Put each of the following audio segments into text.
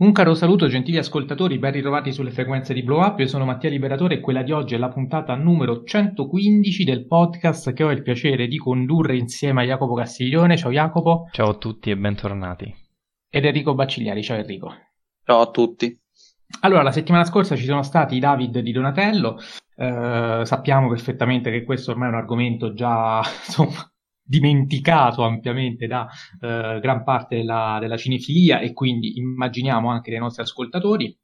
Un caro saluto gentili ascoltatori, ben ritrovati sulle frequenze di Blow Up, io sono Mattia Liberatore e quella di oggi è la puntata numero 115 del podcast che ho il piacere di condurre insieme a Jacopo Castiglione. Ciao Jacopo. Ciao a tutti e bentornati. Ed Enrico Baccigliari, ciao Enrico. Ciao a tutti. Allora, la settimana scorsa ci sono stati i David di Donatello, eh, sappiamo perfettamente che questo ormai è un argomento già, insomma, dimenticato ampiamente da eh, gran parte della, della cinefilia e quindi immaginiamo anche dei nostri ascoltatori.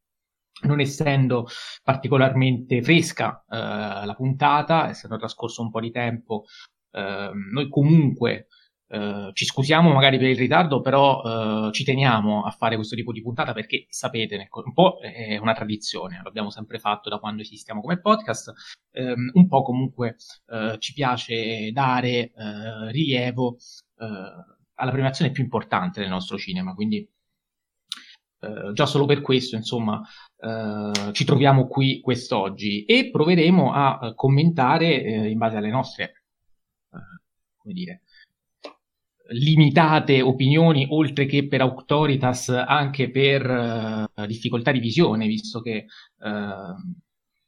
Non essendo particolarmente fresca eh, la puntata, essendo trascorso un po' di tempo, eh, noi comunque Uh, ci scusiamo magari per il ritardo, però uh, ci teniamo a fare questo tipo di puntata perché sapete, un po' è una tradizione, l'abbiamo sempre fatto da quando esistiamo come podcast, um, un po' comunque uh, ci piace dare rilievo alla premiazione più importante del nostro cinema, quindi già solo per questo, insomma, ci troviamo qui quest'oggi e proveremo a commentare in base alle nostre, come dire, limitate opinioni, oltre che per auctoritas, anche per uh, difficoltà di visione, visto che uh,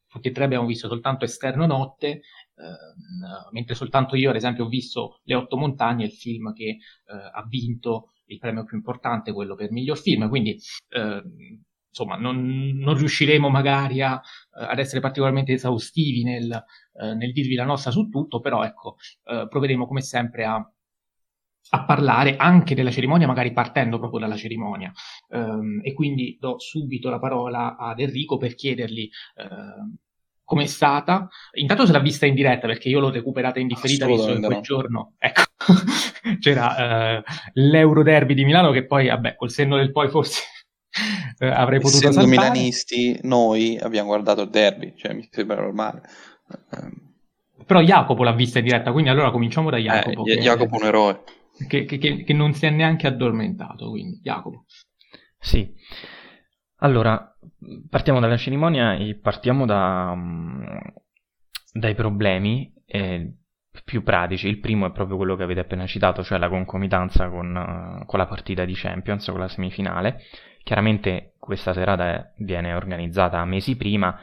tutti e tre abbiamo visto soltanto Esterno Notte, uh, mentre soltanto io, ad esempio, ho visto Le Otto Montagne, il film che ha vinto il premio più importante, quello per miglior film. Quindi, insomma, non, non, riusciremo magari a, ad essere particolarmente esaustivi nel, nel, dirvi la nostra su tutto, però ecco, proveremo come sempre a a parlare anche della cerimonia, magari partendo proprio dalla cerimonia. Um, e quindi do subito la parola ad Enrico per chiedergli uh, com'è stata. Intanto se l'ha vista in diretta, perché io l'ho recuperata in differita, visto in quel no. giorno ecco, c'era uh, l'Euro Derby di Milano, che poi, vabbè, col senno del poi forse uh, avrei potuto Essendo saltare. milanisti, noi abbiamo guardato il derby, cioè mi sembra normale. Però Jacopo l'ha vista in diretta, quindi allora cominciamo da Jacopo. Eh, Jacopo è un eroe che, che, che, non si è neanche addormentato, quindi Jacopo. Sì, allora partiamo dalla cerimonia e partiamo da, dai problemi eh, più pratici. Il primo è proprio quello che avete appena citato, cioè la concomitanza con, con la partita di Champions, con la semifinale. Chiaramente questa serata viene organizzata mesi prima,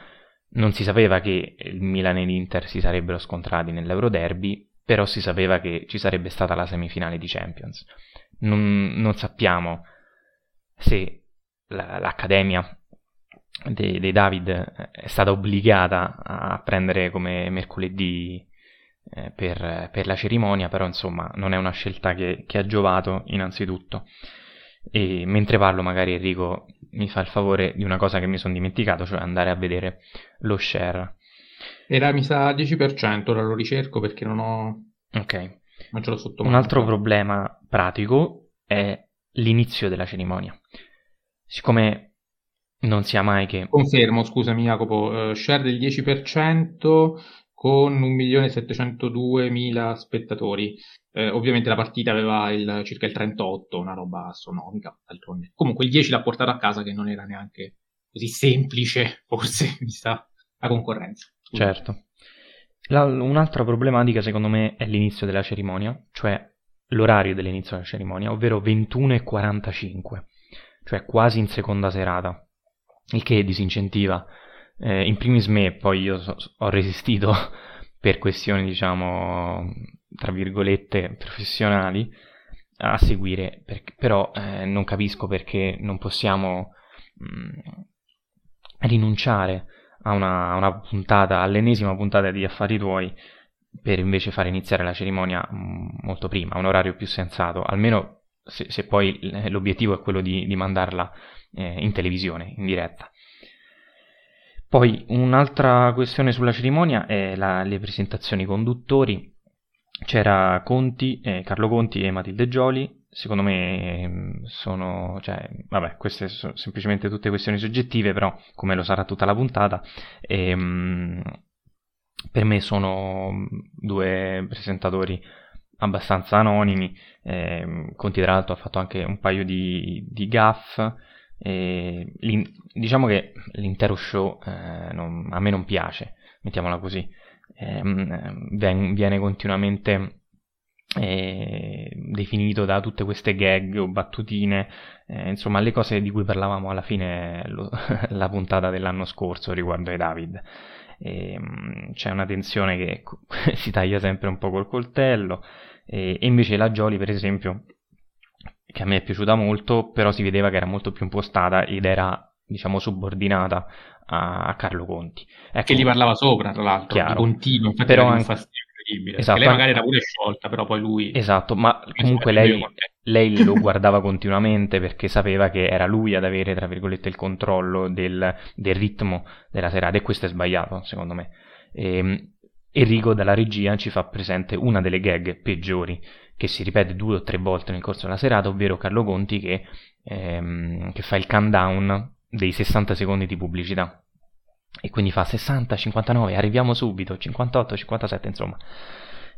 non si sapeva che il Milan e l'Inter si sarebbero scontrati nell'Euro Derby, però si sapeva che ci sarebbe stata la semifinale di Champions. Non, non sappiamo se la, l'Accademia dei, dei, David è stata obbligata a prendere come mercoledì eh, per, per, la cerimonia, però insomma non è una scelta che, che, ha giovato innanzitutto. E mentre parlo magari Enrico mi fa il favore di una cosa che mi sono dimenticato, cioè andare a vedere lo share era, mi sa, 10%, ora lo ricerco perché non ho... Ok. Non ce l'ho sotto Un altro problema pratico è l'inizio della cerimonia. Siccome non sia mai che... Confermo, scusami Jacopo, uh, share del 10% con 1.702.000 spettatori. Eh, ovviamente la partita aveva il, circa il 38, una roba astronomica, d'altronde. Comunque il 10 l'ha portato a casa che non era neanche così semplice, forse, vista la concorrenza. Certo. La, un'altra problematica secondo me è l'inizio della cerimonia, cioè l'orario dell'inizio della cerimonia, ovvero 21.45, cioè quasi in seconda serata, il che disincentiva eh, in primis me, poi io so, ho resistito per questioni diciamo tra virgolette professionali a seguire, per, però eh, non capisco perché non possiamo mh, mm, rinunciare a una, una puntata, all'ennesima puntata di Affari Tuoi, per invece fare iniziare la cerimonia mm, molto prima, a un orario più sensato, almeno se, se poi l'obiettivo è quello di, di mandarla eh, in televisione, in diretta. Poi un'altra questione sulla cerimonia è la, le presentazioni conduttori. C'era Conti, eh, Carlo Conti e Matilde Gioli, secondo me ehm, sono, cioè, vabbè, queste sono semplicemente tutte questioni soggettive, però come lo sarà tutta la puntata, ehm, per me sono due presentatori abbastanza anonimi, eh, Conti tra l'altro ha fatto anche un paio di, di gaff, eh, diciamo che l'intero show eh, non, a me non piace, mettiamola così, ehm, viene continuamente eh, definito da tutte queste gag o battutine, eh, insomma le cose di cui parlavamo alla fine lo, la puntata dell'anno scorso riguardo ai David. E, ehm, c'è una tensione che si taglia sempre un po' col coltello e, e invece la Jolly per esempio che a me è piaciuta molto però si vedeva che era molto più impostata ed era diciamo subordinata a, Carlo Conti. Ecco, che gli parlava sopra tra l'altro chiaro, continuo però anche, incredibile. Esatto. Lei magari era pure sciolta, però poi lui... Esatto, ma comunque lei, lei lo guardava continuamente perché sapeva che era lui ad avere, tra virgolette, il controllo del, del ritmo della serata e questo è sbagliato, secondo me. E, ehm, Enrico dalla regia ci fa presente una delle gag peggiori che si ripete due o tre volte nel corso della serata, ovvero Carlo Conti che, ehm, che fa il countdown dei 60 secondi di pubblicità e quindi fa 60, 59, arriviamo subito, 58, 57, insomma.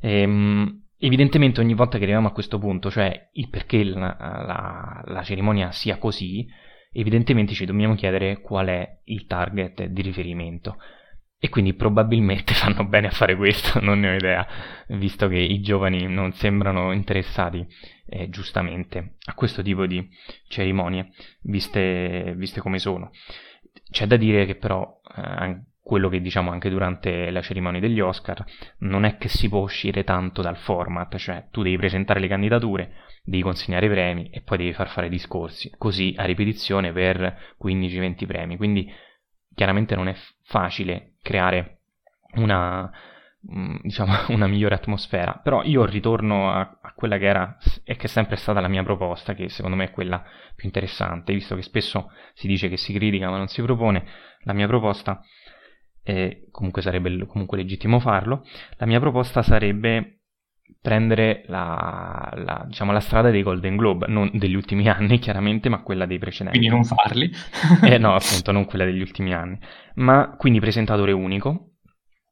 Ehm, evidentemente ogni volta che arriviamo a questo punto, cioè il perché la, la, la, cerimonia sia così, evidentemente ci dobbiamo chiedere qual è il target di riferimento. E quindi probabilmente fanno bene a fare questo, non ne ho idea, visto che i giovani non sembrano interessati eh, giustamente a questo tipo di cerimonie, viste, viste come sono. C'è da dire che però eh, quello che diciamo anche durante la cerimonia degli Oscar non è che si può uscire tanto dal format, cioè tu devi presentare le candidature, devi consegnare i premi e poi devi far fare discorsi, così a ripetizione per 15-20 premi. Quindi chiaramente non è facile creare una, mm, diciamo, una migliore atmosfera. Però io ritorno a, a, quella che era e che è sempre stata la mia proposta, che secondo me è quella più interessante, visto che spesso si dice che si critica ma non si propone. La mia proposta, e comunque sarebbe comunque legittimo farlo, la mia proposta sarebbe prendere la, la, diciamo, la, strada dei Golden Globe, non degli ultimi anni chiaramente, ma quella dei precedenti. Quindi non farli? eh, no, appunto, non quella degli ultimi anni. Ma quindi presentatore unico,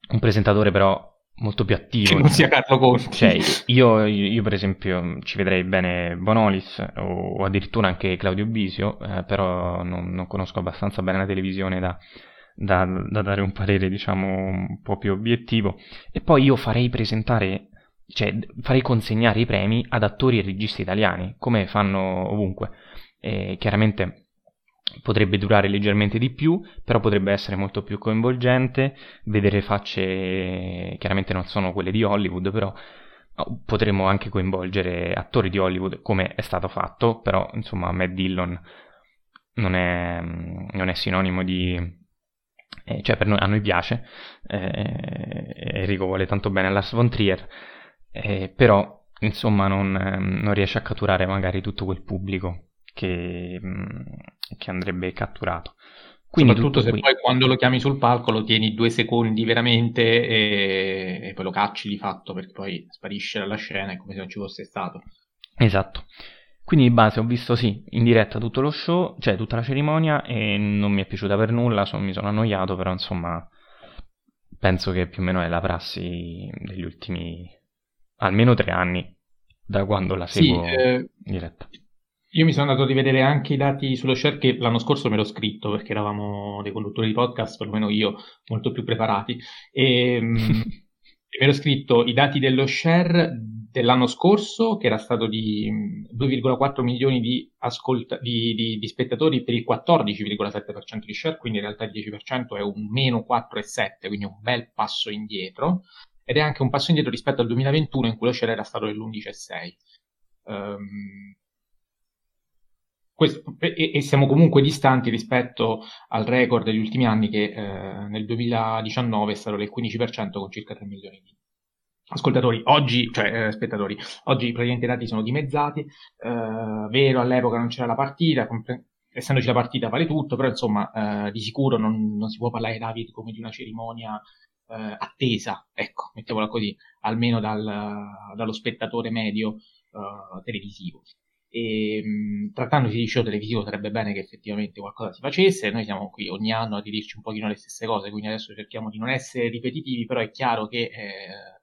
un presentatore però molto più attivo. Che non sia Carlo Conti. Cioè, io, io, per esempio ci vedrei bene Bonolis o, o addirittura anche Claudio Bisio, eh, però non, non, conosco abbastanza bene la televisione da, da, da, dare un parere, diciamo, un po' più obiettivo. E poi io farei presentare, cioè farei consegnare i premi ad attori e registi italiani, come fanno ovunque. E chiaramente potrebbe durare leggermente di più, però potrebbe essere molto più coinvolgente, vedere facce, chiaramente non sono quelle di Hollywood, però potremmo anche coinvolgere attori di Hollywood come è stato fatto, però insomma Matt Dillon non è, non è sinonimo di... Eh, cioè noi, a noi piace, eh, Enrico vuole tanto bene Lars von Trier, eh, però insomma non, non riesce a catturare magari tutto quel pubblico che, che andrebbe catturato. Quindi Soprattutto se qui. poi quando lo chiami sul palco lo tieni due secondi veramente e, e poi lo cacci di fatto perché poi sparisce dalla scena, è come se non ci fosse stato. Esatto. Quindi di base ho visto sì, in diretta tutto lo show, cioè tutta la cerimonia e non mi è piaciuta per nulla, son, mi sono annoiato, però insomma penso che più o meno è la prassi degli ultimi almeno tre anni da quando la seguo sì, eh, in diretta. Io mi sono andato a rivedere anche i dati sullo share che l'anno scorso me l'ho scritto perché eravamo dei conduttori di podcast, perlomeno io, molto più preparati. E mm, mi ero scritto i dati dello share dell'anno scorso, che era stato di 2,4 mm, milioni di, ascolta- di, di, di spettatori per il 14,7% di share, quindi in realtà il 10% è un meno 4,7, quindi un bel passo indietro. Ed è anche un passo indietro rispetto al 2021 in cui lo share era stato dell'11,6. Um, questo, e, e, siamo comunque distanti rispetto al record degli ultimi anni che eh, nel 2019 è stato del 15% con circa 3 milioni di ascoltatori. Oggi, cioè eh, spettatori, oggi praticamente i dati sono dimezzati. Eh, vero, all'epoca non c'era la partita, compre- essendoci la partita vale tutto, però insomma eh, di sicuro non, non, si può parlare David come di una cerimonia eh, attesa, ecco, mettiamola così, almeno dal, dallo spettatore medio eh, televisivo. E, mh, trattandosi di show televisivo sarebbe bene che effettivamente qualcosa si facesse, noi siamo qui ogni anno a dirci un pochino le stesse cose, quindi adesso cerchiamo di non essere ripetitivi, però è chiaro che eh,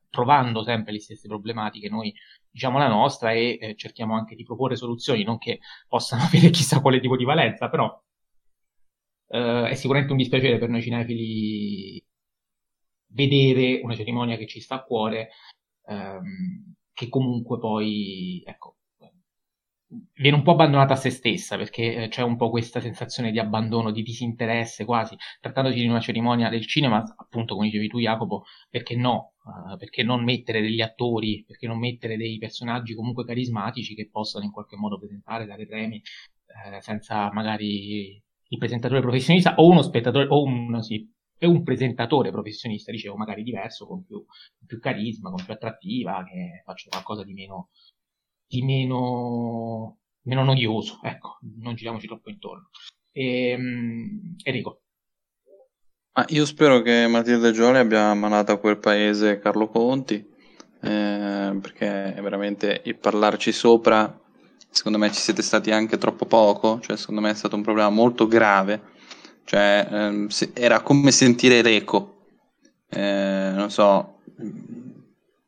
trovando sempre le stesse problematiche noi diciamo la nostra e eh, cerchiamo anche di proporre soluzioni, non che possano avere chissà quale tipo di valenza, però eh, è sicuramente un dispiacere per noi cinefili vedere una cerimonia che ci sta a cuore ehm, che comunque poi, ecco, viene un po' abbandonata a se stessa perché eh, c'è un po' questa sensazione di abbandono, di disinteresse quasi, trattandosi di una cerimonia del cinema, appunto come dicevi tu Jacopo, perché no? Uh, perché non mettere degli attori, perché non mettere dei personaggi comunque carismatici che possano in qualche modo presentare, dare premi, eh, senza magari il presentatore professionista o uno spettatore o un, sì, un presentatore professionista, dicevo, magari diverso, con più, più carisma, con più attrattiva, che faccia qualcosa di meno di meno, meno noioso, ecco, non giriamoci troppo intorno. E, ehm, Enrico. Ah, io spero che Matilde Gioli abbia mandato a quel paese Carlo Conti, eh, perché veramente il parlarci sopra, secondo me ci siete stati anche troppo poco, cioè secondo me è stato un problema molto grave, cioè ehm, era come sentire l'eco, eh, non so,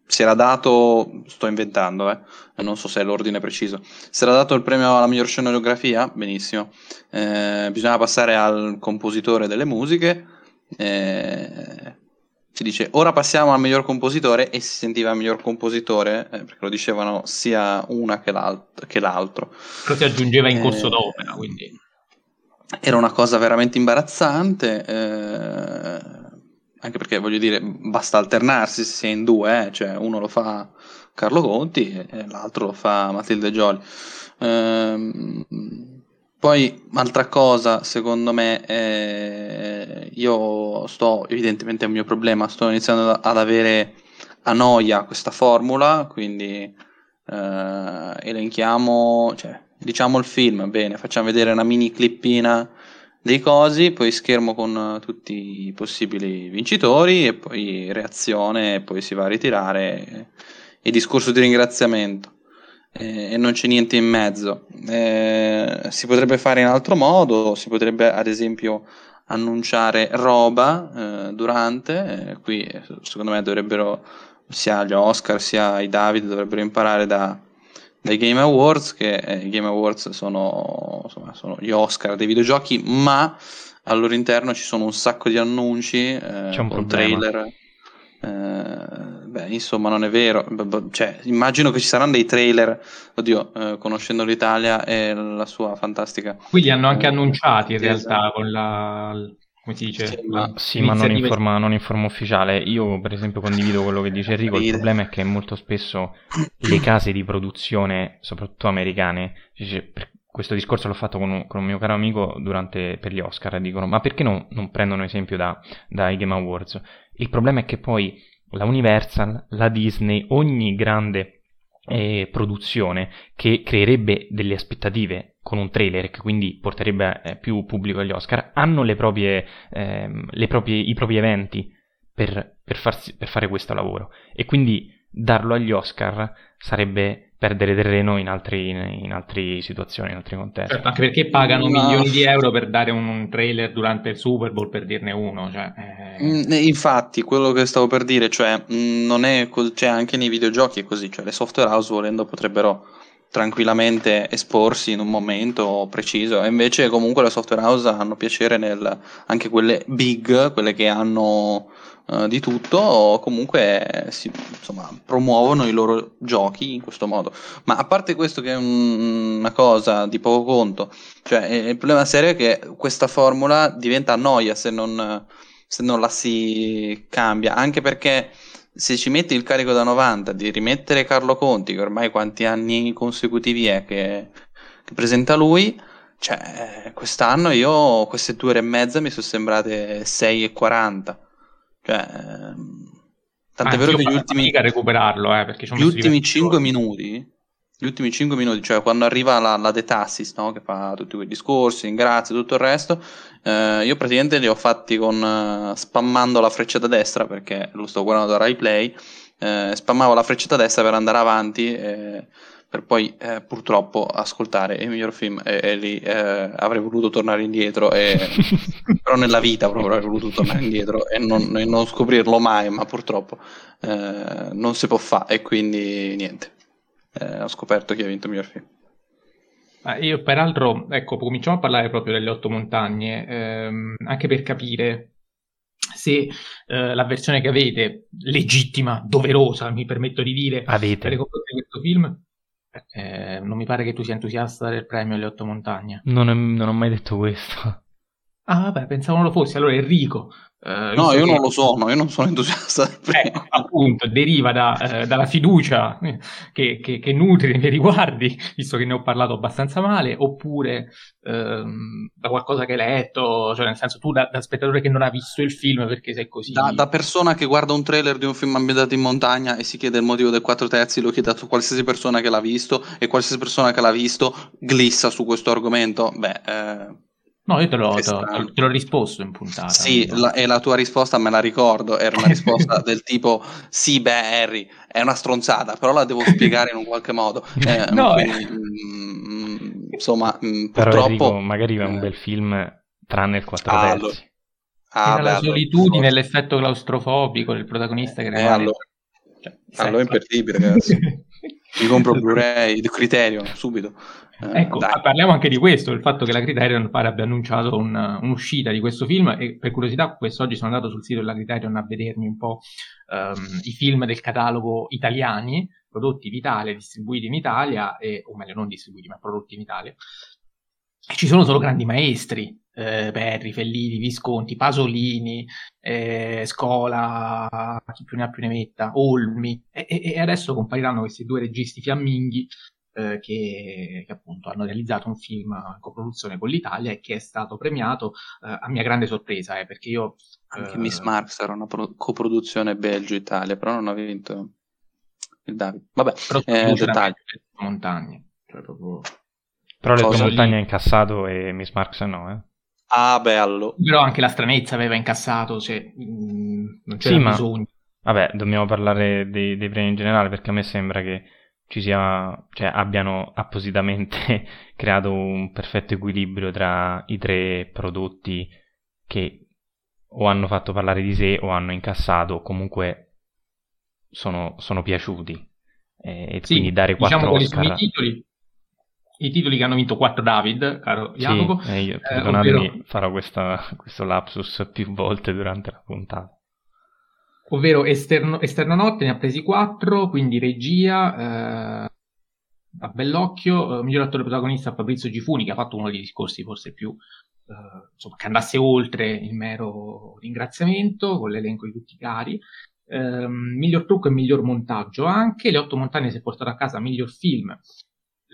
si era dato, sto inventando, eh, non so se è l'ordine preciso, si era dato il premio alla miglior scenografia, benissimo, eh, bisognava passare al compositore delle musiche, eh, si dice ora passiamo al miglior compositore e si sentiva il miglior compositore, eh, perché lo dicevano sia una che, l'alt- che l'altro. Però si aggiungeva in corso eh, d'opera, quindi... Era una cosa veramente imbarazzante eh, anche perché voglio dire, basta alternarsi se si è in due, eh? cioè uno lo fa Carlo Conti e l'altro lo fa Matilde Gioli. Ehm, poi, altra cosa, secondo me, eh, io sto, evidentemente è un mio problema, sto iniziando ad avere a noia questa formula, quindi eh, elenchiamo, cioè, diciamo il film, bene, facciamo vedere una mini clippina dei cosi, poi schermo con tutti i possibili vincitori e poi reazione e poi si va a ritirare e discorso di ringraziamento e, e non c'è niente in mezzo. Eh, si potrebbe fare in altro modo, si potrebbe ad esempio annunciare roba eh, durante, eh, qui secondo me dovrebbero sia gli Oscar sia i David dovrebbero imparare da dai Game Awards, che eh, i Game Awards sono, insomma, sono, gli Oscar dei videogiochi, ma al loro interno ci sono un sacco di annunci, eh, C'è un con trailer. Eh, beh, insomma, non è vero. Cioè, immagino che ci saranno dei trailer. Oddio, eh, conoscendo l'Italia e la sua fantastica. Qui li hanno anche eh, annunciati in realtà con la, come si dice? Sì, ma, sì, ma non, in forma, non in forma ufficiale. Io, per esempio, condivido quello che dice Enrico. Il problema è che molto spesso le case di produzione, soprattutto americane, cioè, questo discorso l'ho fatto con un, con un, mio caro amico durante, per gli Oscar, dicono ma perché no, non prendono esempio da, dai Game Awards? Il problema è che poi la Universal, la Disney, ogni grande eh, produzione che creerebbe delle aspettative con un trailer che quindi porterebbe eh, più pubblico agli Oscar, hanno le proprie, ehm, le proprie, i propri eventi per, per, farsi, per, fare questo lavoro. E quindi darlo agli Oscar sarebbe perdere terreno in, altri, in, in altre situazioni, in altri contesti. Certo, anche perché pagano no. milioni di euro per dare un trailer durante il Super Bowl, per dirne uno. Cioè, eh... Mm, infatti, quello che stavo per dire, cioè, mm, non è co- cioè, anche nei videogiochi è così, cioè le software house volendo potrebbero tranquillamente esporsi in un momento preciso e invece comunque le software house hanno piacere nel anche quelle big, quelle che hanno uh, di tutto, comunque si, insomma, promuovono i loro giochi in questo modo. Ma a parte questo che è un, una cosa di poco conto, cioè il problema serio è che questa formula diventa noia se non, se non la si cambia, anche perché se ci metti il carico da 90 di rimettere Carlo Conti, che ormai quanti anni consecutivi è che, che presenta lui, cioè quest'anno io queste due ore e mezza mi sono sembrate 6,40. Cioè, tant'è vero che gli ultimi, a recuperarlo, eh, gli ultimi 5 minuti gli ultimi 5 minuti, cioè quando arriva la, la De Tassis, no? che fa tutti quei discorsi, ringrazia tutto il resto, eh, io praticamente li ho fatti con uh, spammando la freccia da destra perché lo sto guardando da Rai Play, eh, spammavo la freccia da destra per andare avanti eh, per poi eh, purtroppo ascoltare il miglior film e, e lì eh, avrei voluto tornare indietro e, però nella vita proprio avrei voluto tornare indietro e non, e non scoprirlo mai ma purtroppo non si può fare e quindi niente eh, ho scoperto chi ha vinto il miglior film. Ah, io peraltro, ecco, cominciamo a parlare proprio delle otto montagne, ehm, anche per capire se eh, la versione che avete, legittima, doverosa, mi permetto di dire, avete. per questo film, eh, non mi pare che tu sia entusiasta del premio alle otto montagne. Non, è, non ho mai detto questo. Ah, vabbè, pensavo non lo fossi. Allora Enrico, Uh, no, io che... non lo sono, io non sono entusiasta. Ecco, appunto, deriva da, eh, dalla fiducia che, che, che, nutri nei miei riguardi, visto che ne ho parlato abbastanza male, oppure ehm, da qualcosa che hai letto, cioè nel senso tu da, da, spettatore che non ha visto il film perché sei così... Da, da, persona che guarda un trailer di un film ambientato in montagna e si chiede il motivo del 4 terzi, lo chiede a qualsiasi persona che l'ha visto e qualsiasi persona che l'ha visto glissa su questo argomento, beh... Eh No, io te l'ho, te, te l'ho, risposto in puntata. Sì, la, e la tua risposta me la ricordo, era una risposta del tipo sì, beh, Harry, è una stronzata, però la devo spiegare in un qualche modo. Eh, no, quindi, eh. mh, insomma, mh, purtroppo... Enrico, magari è un bel film, tranne il 4 ah. Allora. Ah, beh, la solitudine, allora. l'effetto claustrofobico del protagonista che eh, rimane... Allora, cioè, allora è imperdibile, ragazzi. Mi compro Blu-ray, Criterion, subito. Eh, ecco, dai. parliamo anche di questo, il fatto che la Criterion pare abbia annunciato un, un'uscita di questo film e per curiosità quest'oggi sono andato sul sito della Criterion a vedermi un po' um, i film del catalogo italiani, prodotti in Italia, distribuiti in Italia, e, o meglio non distribuiti ma prodotti in Italia. Ci sono solo grandi maestri, eh, Perri, Fellini, Visconti, Pasolini, eh, Scola, chi più ne ha più ne metta, Olmi, e, e adesso compariranno questi due registi fiamminghi eh, che, che, appunto hanno realizzato un film in coproduzione con l'Italia e che è stato premiato eh, a mia grande sorpresa, eh, perché io... Anche Miss Marx era una pro- coproduzione Belgio-Italia, però non ha vinto il David. Vabbè, eh, dettagli. Montagne, cioè proprio... Però le montagne ha incassato e Miss Marx no, eh? Ah, bello. Però anche la stranezza aveva incassato, cioè, mh, mm, non c'era sì, bisogno. Ma, vabbè, dobbiamo parlare dei, dei premi in generale perché a me sembra che ci sia, cioè, abbiano appositamente creato un perfetto equilibrio tra i tre prodotti che o hanno fatto parlare di sé o hanno incassato o comunque sono, sono piaciuti. E, sì, quindi dare quattro diciamo Oscar... i titoli. I titoli che hanno vinto 4 David, caro Jacopo. Sì, io, perdonatemi, eh, ovvero... farò questa, questo lapsus più volte durante la puntata ovvero esterno, esterno notte ne ha presi 4, quindi regia, eh, a bell'occhio, eh, miglior attore protagonista Fabrizio Gifuni che ha fatto uno dei discorsi forse più, eh, insomma, che andasse oltre il mero ringraziamento con l'elenco di tutti i cari. Eh, miglior trucco e miglior montaggio anche, Le otto montagne si è portato a casa miglior film.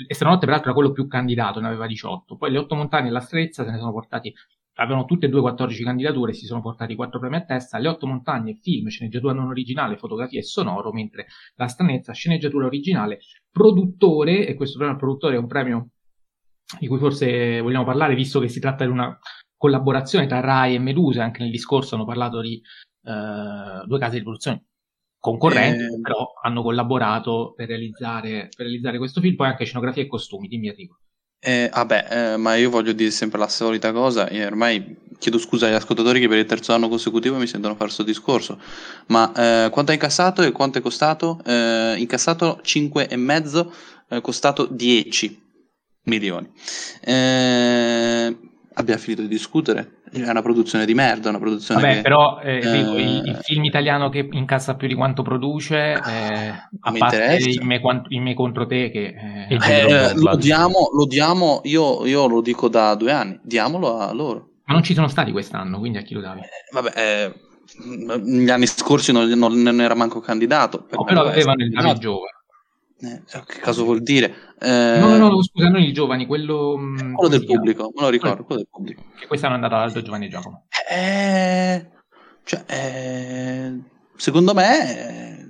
Esterno notte peraltro era quello più candidato, ne aveva 18. Poi Le otto montagne e La strezza se ne sono portati avevano tutte e due 14 candidature, si sono portati 4 premi a testa, Le otto montagne, film, sceneggiatura non originale, fotografia e sonoro, mentre La stranezza, sceneggiatura originale, produttore, e questo premio al produttore è un premio di cui forse vogliamo parlare, visto che si tratta di una collaborazione tra Rai e Medusa, anche nel discorso hanno parlato di uh, due case di produzione concorrenti, eh... però hanno collaborato per realizzare, per realizzare questo film, poi anche scenografia e costumi, dimmi Enrico. Eh, vabbè, eh, ma io voglio dire sempre la solita cosa, e ormai chiedo scusa agli ascoltatori che per il terzo anno consecutivo mi sentono fare questo discorso, ma eh, quanto ha incassato e quanto è costato? Eh, incassato 5,5, eh, costato 10 milioni. Eh, abbiamo finito di discutere è una produzione di merda, una produzione Vabbè, che, però eh, dico, il, il, film italiano che incassa più di quanto produce, eh, a parte il me, il me, contro te che eh, eh lo, diamo, lo diamo, io, io, lo dico da due anni, diamolo a loro. Ma non ci sono stati quest'anno, quindi a chi lo davi? Eh, vabbè, eh, negli anni scorsi non, non, non era manco candidato. Per no, però avevano il giovane. Eh, che cosa vuol dire? Eh, no, no, no, scusa, non i giovani, quello... Mm, quello del pubblico, me lo ricordo, quello del pubblico. Che quest'anno è andato all'Alto Giovanni Giacomo. Eh, cioè, eh, secondo me eh,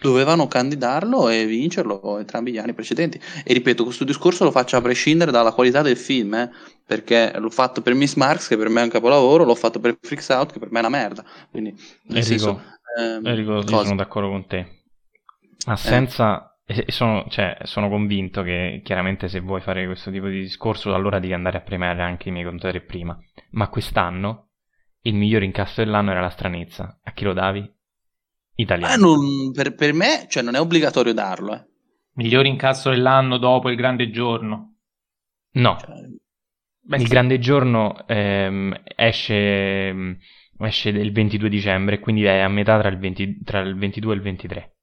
dovevano candidarlo e vincerlo entrambi gli anni precedenti. E ripeto, questo discorso lo faccio a prescindere dalla qualità del film, eh, perché l'ho fatto per Miss Marx, che per me è un capolavoro, l'ho fatto per Freaks Out, che per me è una merda. Quindi, nel Enrico, senso, ehm, Enrico io sono d'accordo con te. Ma senza e sono, cioè, sono, convinto che chiaramente se vuoi fare questo tipo di discorso allora devi andare a premiare anche i miei contatori prima. Ma quest'anno il miglior incasso dell'anno era la stranezza. A chi lo davi? Italiano. Non, per, per, me cioè, non è obbligatorio darlo. Eh. Miglior incasso dell'anno dopo il grande giorno? No. Cioè, Beh, il sì. grande giorno ehm, esce ehm, esce il 22 dicembre, quindi è a metà tra il, 20, tra il 22 e il 23.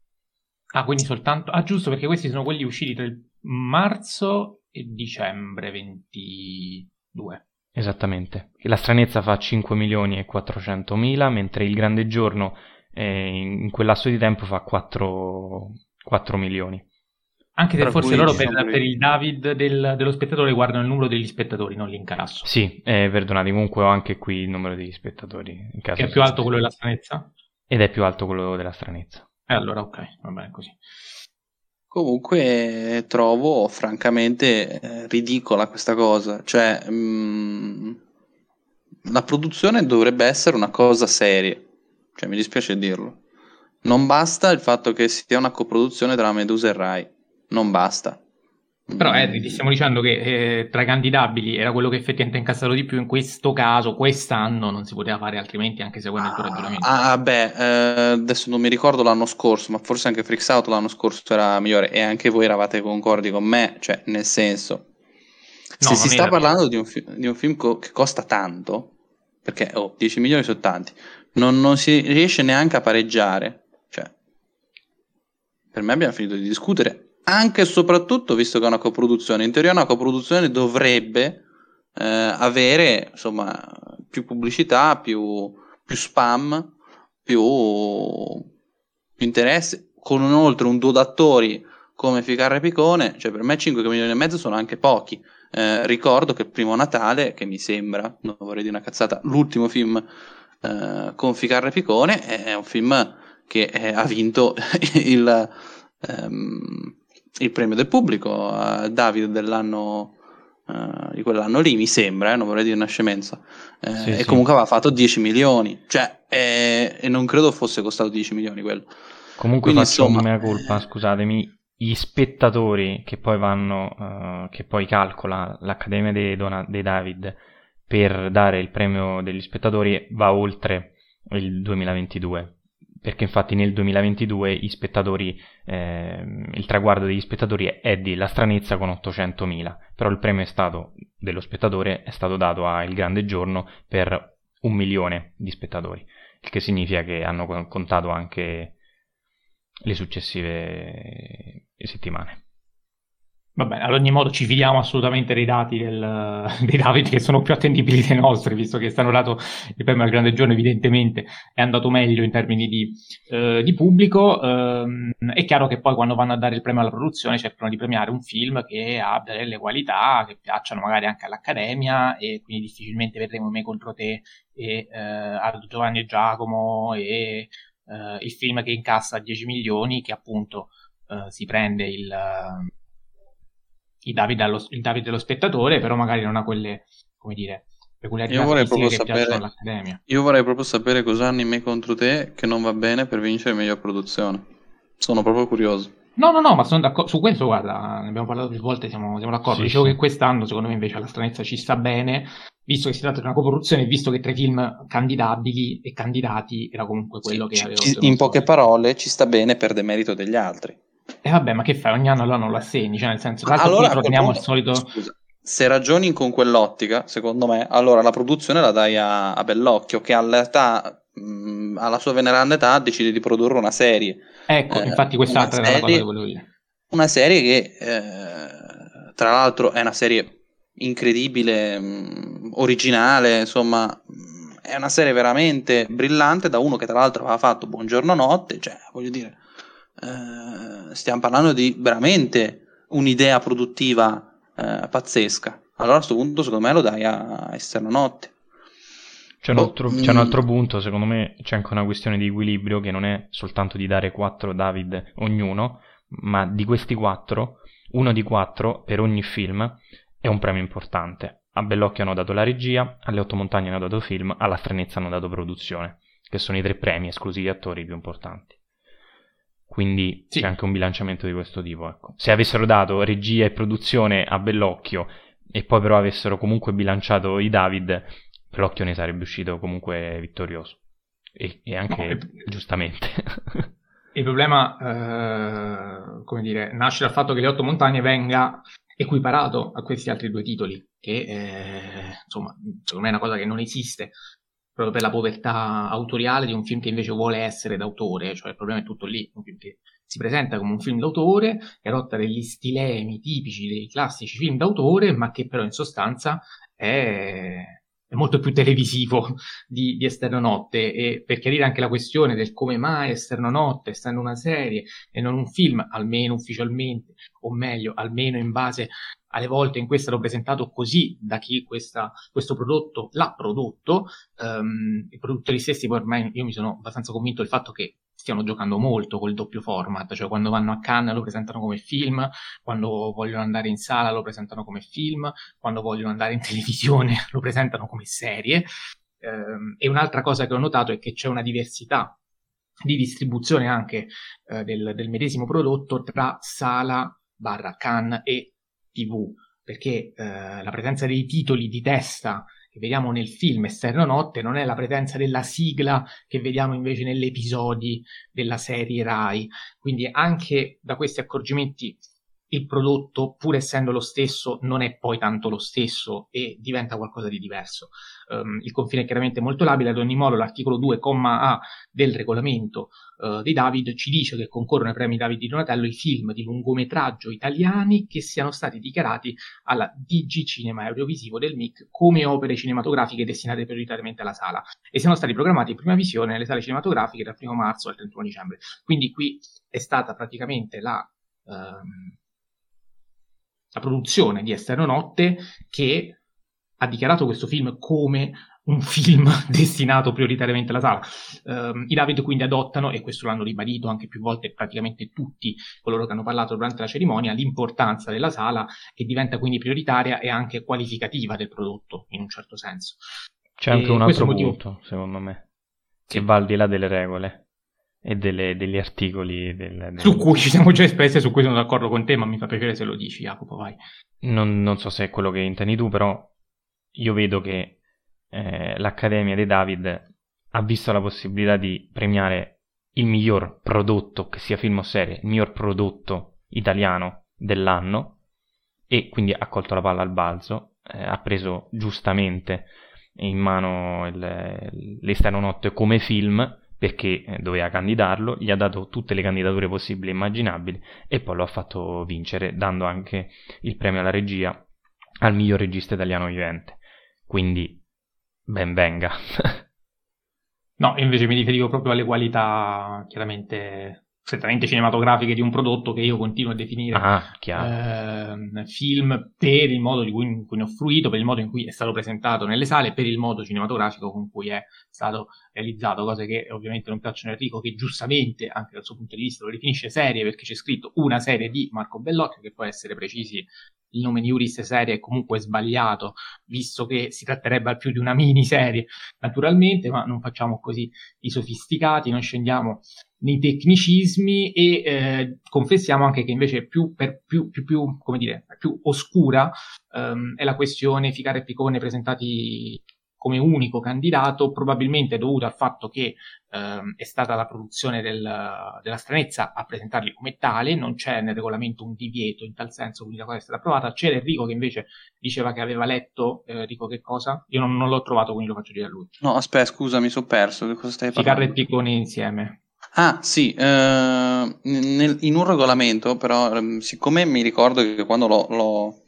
Ah, quindi soltanto... Ah, giusto, perché questi sono quelli usciti tra il marzo e dicembre 22. Esattamente. La stranezza fa 5 milioni e 400 mila, mentre il grande giorno eh, in quel lasso di tempo fa 4, 4 milioni. Anche se forse loro per, per, il David del, dello spettatore guardano il numero degli spettatori, non l'incarasso. Sì, eh, perdonate, comunque ho anche qui il numero degli spettatori. che è più alto quello della stranezza? Ed è più alto quello della stranezza. Eh, allora ok, va bene così. Comunque trovo francamente eh, ridicola questa cosa, cioè mh, mm, la produzione dovrebbe essere una cosa seria, cioè mi dispiace dirlo. Non basta il fatto che sia una coproduzione tra Medusa e Rai, non basta. Però Eddie, ti stiamo dicendo che eh, tra i candidabili era quello che effettivamente ha incassato di più. In questo caso, quest'anno non si poteva fare altrimenti anche seguendo il tuo ragionamento. Ah, beh, eh, adesso non mi ricordo l'anno scorso, ma forse anche Freaks Out l'anno scorso era migliore e anche voi eravate concordi con me, cioè nel senso, no, se si sta parlando di un, fi- di un, film co- che costa tanto, perché oh, 10 milioni sono tanti, non, non si riesce neanche a pareggiare, cioè, per me abbiamo finito di discutere anche e soprattutto visto che è una coproduzione. In teoria una coproduzione dovrebbe eh, avere insomma più pubblicità, più, più spam, più, più, interesse, con inoltre un duo d'attori come Ficarra e Picone, cioè per me 5 milioni e mezzo sono anche pochi. Eh, ricordo che primo Natale, che mi sembra, non vorrei dire una cazzata, l'ultimo film eh, con Ficarra e Picone è un film che eh, ha vinto il... Um, il premio del pubblico a David dell'anno uh, di quell'anno lì, mi sembra, eh, non vorrei dire una scemenza, eh, sì, e sì. comunque aveva fatto 10 milioni, cioè, eh, e non credo fosse costato 10 milioni quello. Comunque Quindi, faccio insomma... mea colpa, scusatemi, gli spettatori che poi vanno, uh, che poi calcola l'Accademia dei, Dona- dei David per dare il premio degli spettatori va oltre il 2022 perché infatti nel 2022 eh, il traguardo degli spettatori è di La Stranezza con 800.000, però il premio stato, dello spettatore è stato dato a Il Grande Giorno per un milione di spettatori, il che significa che hanno contato anche le successive settimane. Vabbè, ad ogni modo ci fidiamo assolutamente dei dati del, dei David che sono più attendibili dei nostri, visto che stanno dato il premio al grande giorno, evidentemente è andato meglio in termini di, eh, di pubblico. Eh, è chiaro che poi quando vanno a dare il premio alla produzione cercano di premiare un film che abbia delle qualità, che piacciono magari anche all'Accademia e quindi difficilmente vedremo Me contro te e eh, Aldo Giovanni e Giacomo e eh, il film che incassa 10 milioni che appunto eh, si prende il il Davide, allo, il Davide dello spettatore, però magari non ha quelle, come dire, peculiarità io vorrei proprio sapere, Io vorrei proprio sapere cosa hanno in me contro te che non va bene per vincere miglior produzione. Sono proprio curioso. No, no, no, ma sono d'accordo. Su questo, guarda, ne abbiamo parlato più volte, siamo, siamo d'accordo. Sì, Dicevo sì. che quest'anno, secondo me, invece, la stranezza ci sta bene, visto che si tratta di una coproduzione, visto che tra i film candidabili e candidati era comunque quello sì, che aveva. In poche parole, ci sta bene per demerito degli altri. E eh vabbè, ma che fai? Ogni anno allora non lo assegni, cioè nel senso, tra allora torniamo al solito... Scusa, se ragioni con quell'ottica, secondo me, allora la produzione la dai a, a Bellocchio, che all'età, mh, alla sua veneranda età, decide di produrre una serie. Ecco, eh, infatti quest'altra serie, era la cosa che volevo dire. Una serie che, eh, tra l'altro, è una serie incredibile, mh, originale, insomma, è una serie veramente brillante da uno che tra l'altro aveva fatto Buongiorno Notte, cioè, voglio dire eh, stiamo parlando di veramente un'idea produttiva eh, pazzesca. Allora a questo punto secondo me lo dai a Esterno Notte. C'è un, oh, altro, c'è un, mm. altro, punto, secondo me c'è anche una questione di equilibrio che non è soltanto di dare 4 David ognuno, ma di questi 4, uno di 4 per ogni film è un premio importante. A Bellocchio hanno dato la regia, alle Otto Montagne hanno dato film, alla Stranezza hanno dato produzione, che sono i tre premi esclusivi attori più importanti. Quindi sì. c'è anche un bilanciamento di questo tipo. Ecco. Se avessero dato regia e produzione a Bellocchio e poi però avessero comunque bilanciato i David, Bellocchio ne sarebbe uscito comunque vittorioso. E, e anche no, giustamente. Il problema, eh, come dire, nasce dal fatto che le otto montagne venga equiparato a questi altri due titoli, che eh, insomma, secondo me è una cosa che non esiste proprio per la povertà autoriale di un film che invece vuole essere d'autore, cioè il problema è tutto lì, un film che si presenta come un film d'autore, che adotta degli stilemi tipici dei classici film d'autore, ma che però in sostanza è, è molto più televisivo di, di, Esterno Notte. E per chiarire anche la questione del come mai Esterno Notte, essendo una serie e non un film, almeno ufficialmente, o meglio, almeno in base alle volte in è stato presentato così da chi questa, questo prodotto l'ha prodotto, um, i produttori stessi poi ormai io mi sono abbastanza convinto del fatto che stiano giocando molto col doppio format, cioè quando vanno a Cannes lo presentano come film, quando vogliono andare in sala lo presentano come film, quando vogliono andare in televisione lo presentano come serie. Um, e un'altra cosa che ho notato è che c'è una diversità di distribuzione anche uh, del, del medesimo prodotto tra sala barra Cannes e TV, perché eh, la presenza dei titoli di testa che vediamo nel film Esterno Notte non è la presenza della sigla che vediamo invece negli episodi della serie Rai. Quindi anche da questi accorgimenti il prodotto, pur essendo lo stesso, non è poi tanto lo stesso e diventa qualcosa di diverso. Um, il confine è chiaramente molto labile, ad ogni modo l'articolo 2, A del regolamento uh, di David ci dice che concorrono ai premi David di Donatello i film di lungometraggio italiani che siano stati dichiarati alla DG Cinema Audiovisivo del MIC come opere cinematografiche destinate prioritariamente alla sala e siano stati programmati in prima visione nelle sale cinematografiche dal 1 marzo al 31 dicembre. Quindi qui è stata praticamente la... Um, la produzione di Esterno Notte che ha dichiarato questo film come un film destinato prioritariamente alla sala. Um, I David quindi adottano, e questo l'hanno ribadito anche più volte praticamente tutti coloro che hanno parlato durante la cerimonia, l'importanza della sala che diventa quindi prioritaria e anche qualificativa del prodotto, in un certo senso. C'è e anche un altro motivo... punto, secondo me, che va al di là delle regole e delle, degli articoli del, del... su cui ci siamo già espressi su cui sono d'accordo con te ma mi fa piacere se lo dici Jacopo vai. Non, non so se è quello che intendi tu però io vedo che eh, l'Accademia dei David ha visto la possibilità di premiare il miglior prodotto che sia film o serie il miglior prodotto italiano dell'anno e quindi ha colto la palla al balzo eh, ha preso giustamente in mano il, l'esterno notte come film perché eh, doveva candidarlo, gli ha dato tutte le candidature possibili e immaginabili e poi lo ha fatto vincere, dando anche il premio alla regia al miglior regista italiano vivente. Quindi, ben venga. no, invece mi riferivo proprio alle qualità chiaramente strettamente cinematografiche di un prodotto che io continuo a definire ah, eh, film per il modo di cui, in cui ne ho fruito, per il modo in cui è stato presentato nelle sale, per il modo cinematografico con cui è stato realizzato, cose che ovviamente non piacciono a Enrico, che giustamente, anche dal suo punto di vista, lo definisce serie perché c'è scritto una serie di Marco Bellocchio, che può essere precisi il nome di Iuris serie è comunque sbagliato, visto che si tratterebbe al più di una miniserie, naturalmente, ma non facciamo così i sofisticati, non scendiamo nei tecnicismi e eh, confessiamo anche che invece più, per, più, più, più, come dire, più oscura ehm, è la questione Ficare e Picone presentati come unico candidato, probabilmente dovuto al fatto che ehm, è stata la produzione del, della stranezza a presentarli come tale, non c'è nel regolamento un divieto in tal senso, quindi la cosa è stata approvata. C'era Enrico che invece diceva che aveva letto, eh, Enrico che cosa? Io non, non, l'ho trovato, quindi lo faccio dire a lui. No, aspetta, scusa, mi sono perso, che cosa stai parlando? Ficarre e Picone insieme. Ah, sì, eh, nel, in un regolamento, però, ehm, siccome mi ricordo che quando l'ho, l'ho,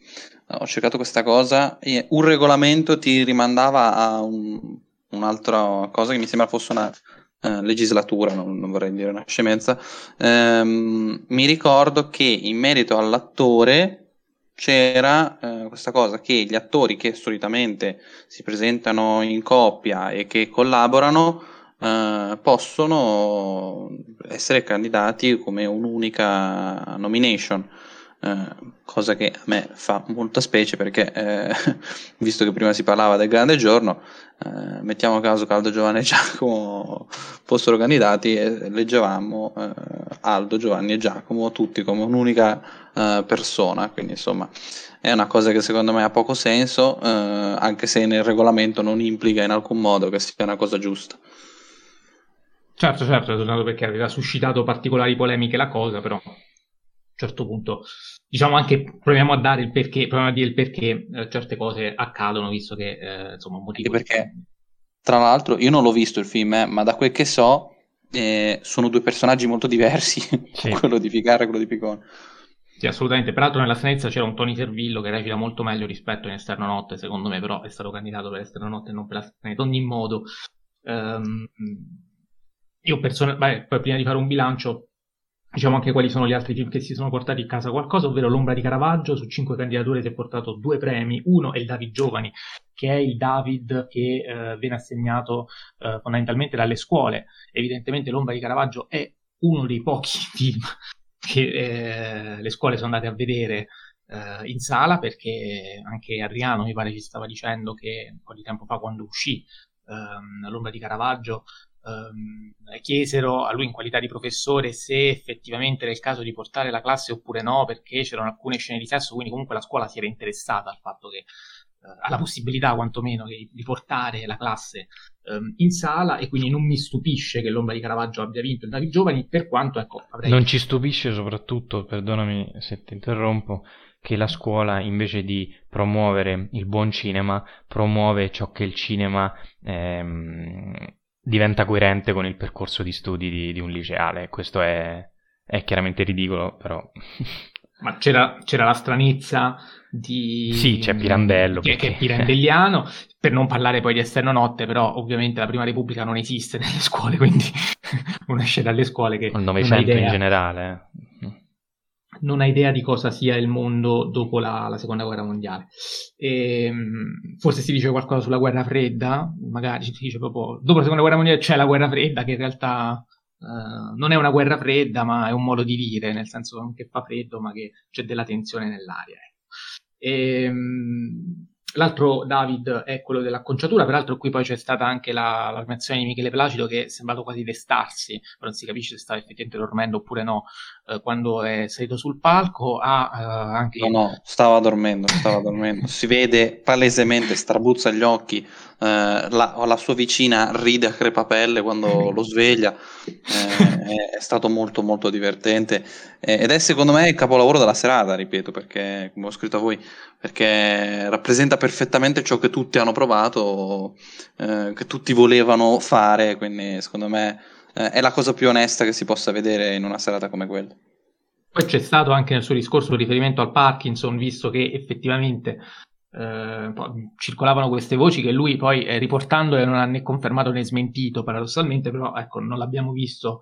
ho cercato questa cosa, un regolamento ti rimandava a un, un'altra cosa che mi sembra fosse una eh, legislatura, non, non, vorrei dire una scemenza. Eh, mi ricordo che in merito all'attore c'era eh, questa cosa che gli attori che solitamente si presentano in coppia e che collaborano uh, possono essere candidati come un'unica nomination. Uh, cosa che a me fa molta specie perché eh, visto che prima si parlava del grande giorno eh, mettiamo a caso che Aldo Giovanni e Giacomo fossero candidati e leggevamo eh, Aldo, Giovanni e Giacomo tutti come un'unica eh, persona. Quindi insomma è una cosa che secondo me ha poco senso eh, anche se nel regolamento non implica in alcun modo che sia una cosa giusta. Certo, certo, è tornato perché aveva suscitato particolari polemiche la cosa, però certo punto diciamo anche proviamo a dare il perché, proviamo a dire il perché eh, certe cose accadono, visto che eh, insomma un motivo. Perché tra l'altro, io non l'ho visto il film, eh, ma da quel che so, eh, sono due personaggi molto diversi, sì. quello di Ficarra e quello di Picone. Sì, assolutamente. Peraltro nella scenezza c'era un Tony Servillo che recita molto meglio rispetto in Esterno Notte, secondo me, però è stato candidato per Esterno Notte e non per la scenetta. Ad ogni modo, um, io personalmente, poi prima di fare un bilancio, diciamo anche quali sono gli altri film che si sono portati a casa qualcosa, ovvero L'ombra di Caravaggio, su cinque candidature si è portato due premi, uno è il David Giovani, che è il David che eh, viene assegnato eh, fondamentalmente dalle scuole. Evidentemente L'ombra di Caravaggio è uno dei pochi film che eh, le scuole sono andate a vedere eh, in sala, perché anche Adriano mi pare ci stava dicendo che un po' di tempo fa quando uscì ehm, L'ombra di Caravaggio Um, chiesero a lui in qualità di professore se effettivamente era il caso di portare la classe oppure no, perché c'erano alcune scene di sesso, quindi comunque la scuola si era interessata al fatto che uh, alla possibilità quantomeno di, di portare la classe um, in sala e quindi non mi stupisce che l'ombra di Caravaggio abbia vinto. Il David Giovani, per quanto ecco, avrei... Non ci stupisce soprattutto, perdonami se ti interrompo, che la scuola invece di promuovere il buon cinema promuove ciò che il cinema ehm, diventa coerente con il percorso di studi di, di un liceale. Questo è, è, chiaramente ridicolo, però. Ma c'era, c'era, la stranezza di. Sì, c'è Pirandello. Che, perché... che è pirandelliano. per non parlare poi di esterno notte, però ovviamente la prima repubblica non esiste nelle scuole, quindi uno esce dalle scuole che. Il Novecento in generale. Eh non ha idea di cosa sia il mondo dopo la, la seconda guerra mondiale. E, ehm, forse si dice qualcosa sulla guerra fredda, magari si dice proprio dopo la seconda guerra mondiale c'è la guerra fredda, che in realtà uh, non è una guerra fredda, ma è un modo di dire, nel senso che fa freddo, ma che c'è della tensione nell'aria. E, um, L'altro David è quello dell'acconciatura, peraltro qui poi c'è stata anche la, la menzione di Michele Placido che è sembrato quasi destarsi, però non si capisce se stava effettivamente dormendo oppure no, eh, quando è salito sul palco. Ha eh, anche... No, no, stava dormendo, stava dormendo. Si vede palesemente, strabuzza gli occhi, eh, la, la, sua vicina ride a crepapelle quando lo sveglia, eh, è, stato molto molto divertente ed è secondo me il capolavoro della serata, ripeto, perché come ho scritto a voi, perché rappresenta perfettamente ciò che tutti hanno provato, che tutti volevano fare, quindi secondo me eh, è la cosa più onesta che si possa vedere in una serata come quella. Poi c'è stato anche nel suo discorso un riferimento al Parkinson, visto che effettivamente eh, circolavano queste voci che lui poi eh, riportandole non ha né confermato né smentito paradossalmente, però ecco, non l'abbiamo visto,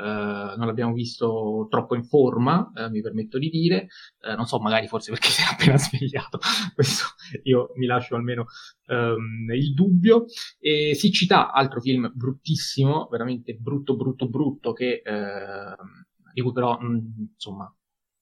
non l'abbiamo visto troppo in forma, eh, mi permetto di dire, eh, non so, magari forse perché si è appena svegliato, questo io mi lascio almeno ehm, il dubbio. E Siccità, altro film bruttissimo, veramente brutto, brutto, brutto, che, ehm, di cui però, mh, insomma,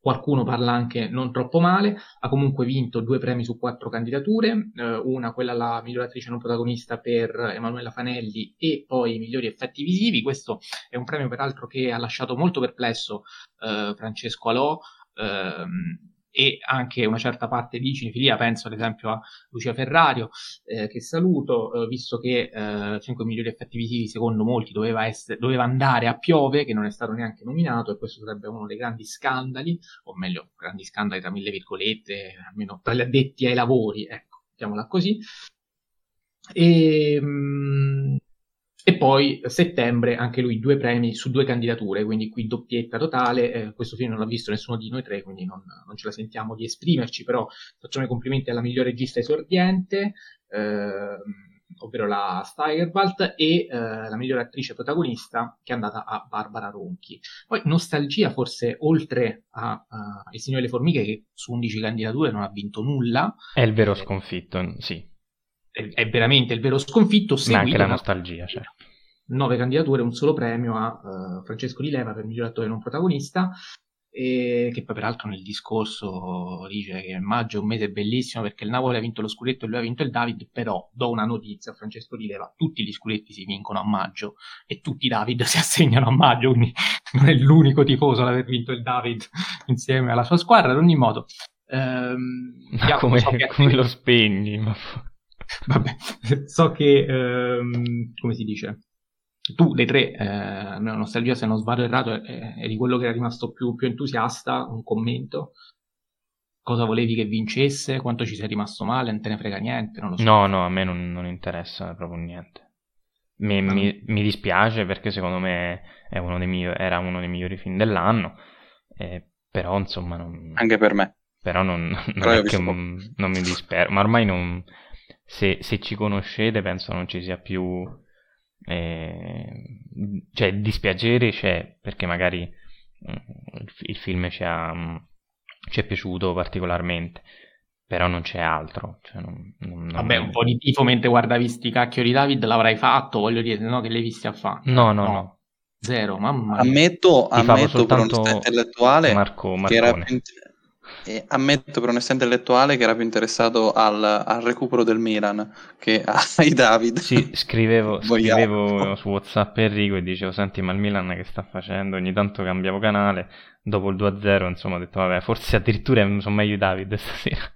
qualcuno parla anche non troppo male, ha comunque vinto due premi su quattro candidature, eh, una quella alla miglior attrice non protagonista per Emanuela Fanelli e poi i migliori effetti visivi, questo è un premio peraltro che ha lasciato molto perplesso eh, Francesco Alò, ehm, e anche una certa parte di cinefilia, penso ad esempio a Lucia Ferrario, eh, che saluto, eh, visto che eh, 5 migliori effetti visivi secondo molti doveva, essere, doveva, andare a Piove, che non è stato neanche nominato, e questo sarebbe uno dei grandi scandali, o meglio, grandi scandali tra mille virgolette, almeno tra gli addetti ai lavori, ecco, mettiamola così. E, mh, e poi settembre anche lui due premi su due candidature, quindi qui doppietta totale. Eh, questo film non l'ha visto nessuno di noi tre, quindi non, non, ce la sentiamo di esprimerci, però facciamo i complimenti alla migliore regista esordiente, eh, ovvero la Steigerwald, e eh, la migliore attrice protagonista che è andata a Barbara Ronchi. Poi Nostalgia, forse oltre a, a Il Signore delle Formiche, che su 11 candidature non ha vinto nulla. È il vero sconfitto, sì è, veramente il vero sconfitto. Ma anche la nostalgia, certo. Nove candidature, un solo premio a uh, Francesco Di Leva per miglior attore non protagonista. E che poi peraltro nel discorso dice che maggio è un mese bellissimo perché il Napoli ha vinto lo scudetto e lui ha vinto il David, però do una notizia a Francesco Di Leva, tutti gli scudetti si vincono a maggio e tutti i David si assegnano a maggio, quindi non è l'unico tifoso ad aver vinto il David insieme alla sua squadra, ad ogni modo. Ehm, ma come, so come lo spegni? Ma... Vabbè, so che, ehm, come si dice, tu dei tre, eh, Nostalgia se non sbaglio errato, eri quello che era rimasto più, più, entusiasta, un commento. Cosa volevi che vincesse? Quanto ci sei rimasto male? Non te ne frega niente? Non lo so. No, no, a me non, non interessa proprio niente. Mi, mi, mi, dispiace perché secondo me uno migliori, era uno dei migliori film dell'anno, eh, però insomma... Non, Anche per me. Però non, non però è che un, non mi dispero, ma ormai non, se, se, ci conoscete penso non ci sia più... Eh, cioè dispiacere c'è perché magari mm, il, il film ci, ha, mm, ci è piaciuto particolarmente però non c'è altro. Cioè non, non, Vabbè, un po' di tifo mentre guardavi sti cacchio di David l'avrai fatto, voglio dire, no che l'hai visti a fare. No, no, no, no. Zero, mamma mia. Ammetto, ammetto per onestà intellettuale Marco, che era più, eh, ammetto per onestà intellettuale che era più interessato al, al recupero del Milan che ai David. Sì, scrivevo, scrivevo su WhatsApp Enrico e dicevo: Senti, ma il Milan che sta facendo? Ogni tanto cambiavo canale. Dopo il 2-0, insomma, ho detto: Vabbè, forse addirittura sono meglio i David stasera.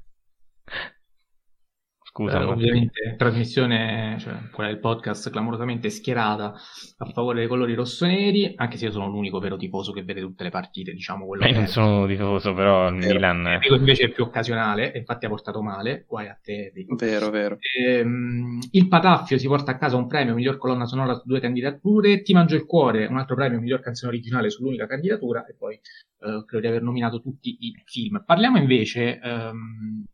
Scusa, eh, ovviamente trasmissione, cioè quella del podcast clamorosamente schierata a favore dei colori rossoneri, anche se io sono l'unico vero tifoso che vede tutte le partite, diciamo quello Beh, non sono tifoso, però il vero. Milan Enrico invece è più occasionale, e infatti ha portato male, guai a te. Dico. Vero, vero. Ehm, il Pataffio si porta a casa un premio miglior colonna sonora su due candidature, Ti mangio il cuore, un altro premio miglior canzone originale sull'unica candidatura e poi eh, credo di aver nominato tutti i film. Parliamo invece ehm,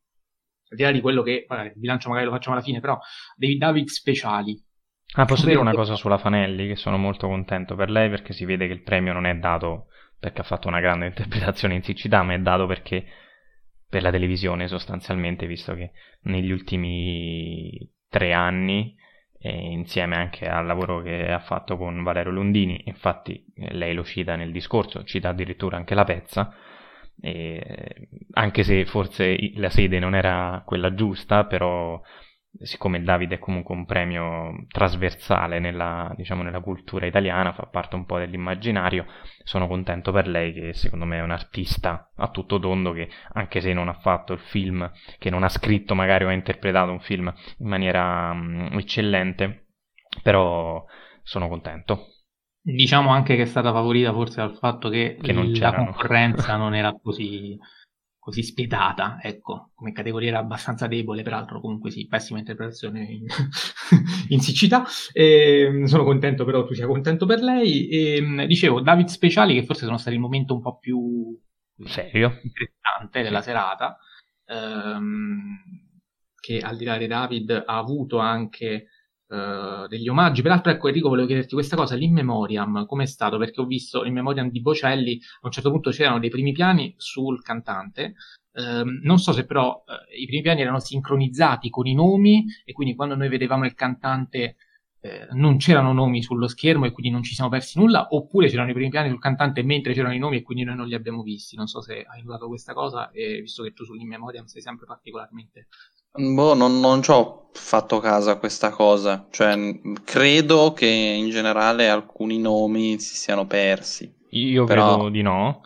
al di là di quello che vabbè, il bilancio magari lo facciamo alla fine, però dei David speciali. Ah, posso dire una cosa sulla Fanelli, che sono molto contento per lei perché si vede che il premio non è dato perché ha fatto una grande interpretazione in siccità, ma è dato perché per la televisione sostanzialmente, visto che negli ultimi tre anni, eh, insieme anche al lavoro che ha fatto con Valerio Lundini, infatti eh, lei lo cita nel discorso, cita addirittura anche la pezza, e, anche se forse la sede non era quella giusta, però siccome Davide è comunque un premio trasversale nella, diciamo, nella cultura italiana, fa parte un po' dell'immaginario, sono contento per lei che secondo me è un artista a tutto tondo che anche se non ha fatto il film, che non ha scritto magari o ha interpretato un film in maniera um, eccellente, però sono contento. Diciamo anche che è stata favorita forse dal fatto che, che non la concorrenza non era così, così spietata, ecco, come categoria era abbastanza debole, peraltro comunque sì, pessima interpretazione in, in siccità. E, sono contento però tu sia contento per lei. E, dicevo, David Speciali che forse sono stati il momento un po' più serio? interessante della serata, ehm, che al di là di David ha avuto anche Uh, degli omaggi. Peraltro, ecco, Enrico, volevo chiederti questa cosa, l'In Memoriam, com'è stato? Perché ho visto l'In Memoriam di Bocelli, a un certo punto c'erano dei primi piani sul cantante. Uh, non so se però uh, i primi piani erano sincronizzati con i nomi e quindi quando noi vedevamo il cantante eh, non c'erano nomi sullo schermo e quindi non ci siamo persi nulla, oppure c'erano i primi piani sul cantante mentre c'erano i nomi e quindi noi non li abbiamo visti. Non so se hai notato questa cosa, e visto che tu sull'In Memoriam sei sempre particolarmente Boh, non, non ci ho fatto caso a questa cosa. Cioè, credo che in generale alcuni nomi si siano persi. Io però... credo di no,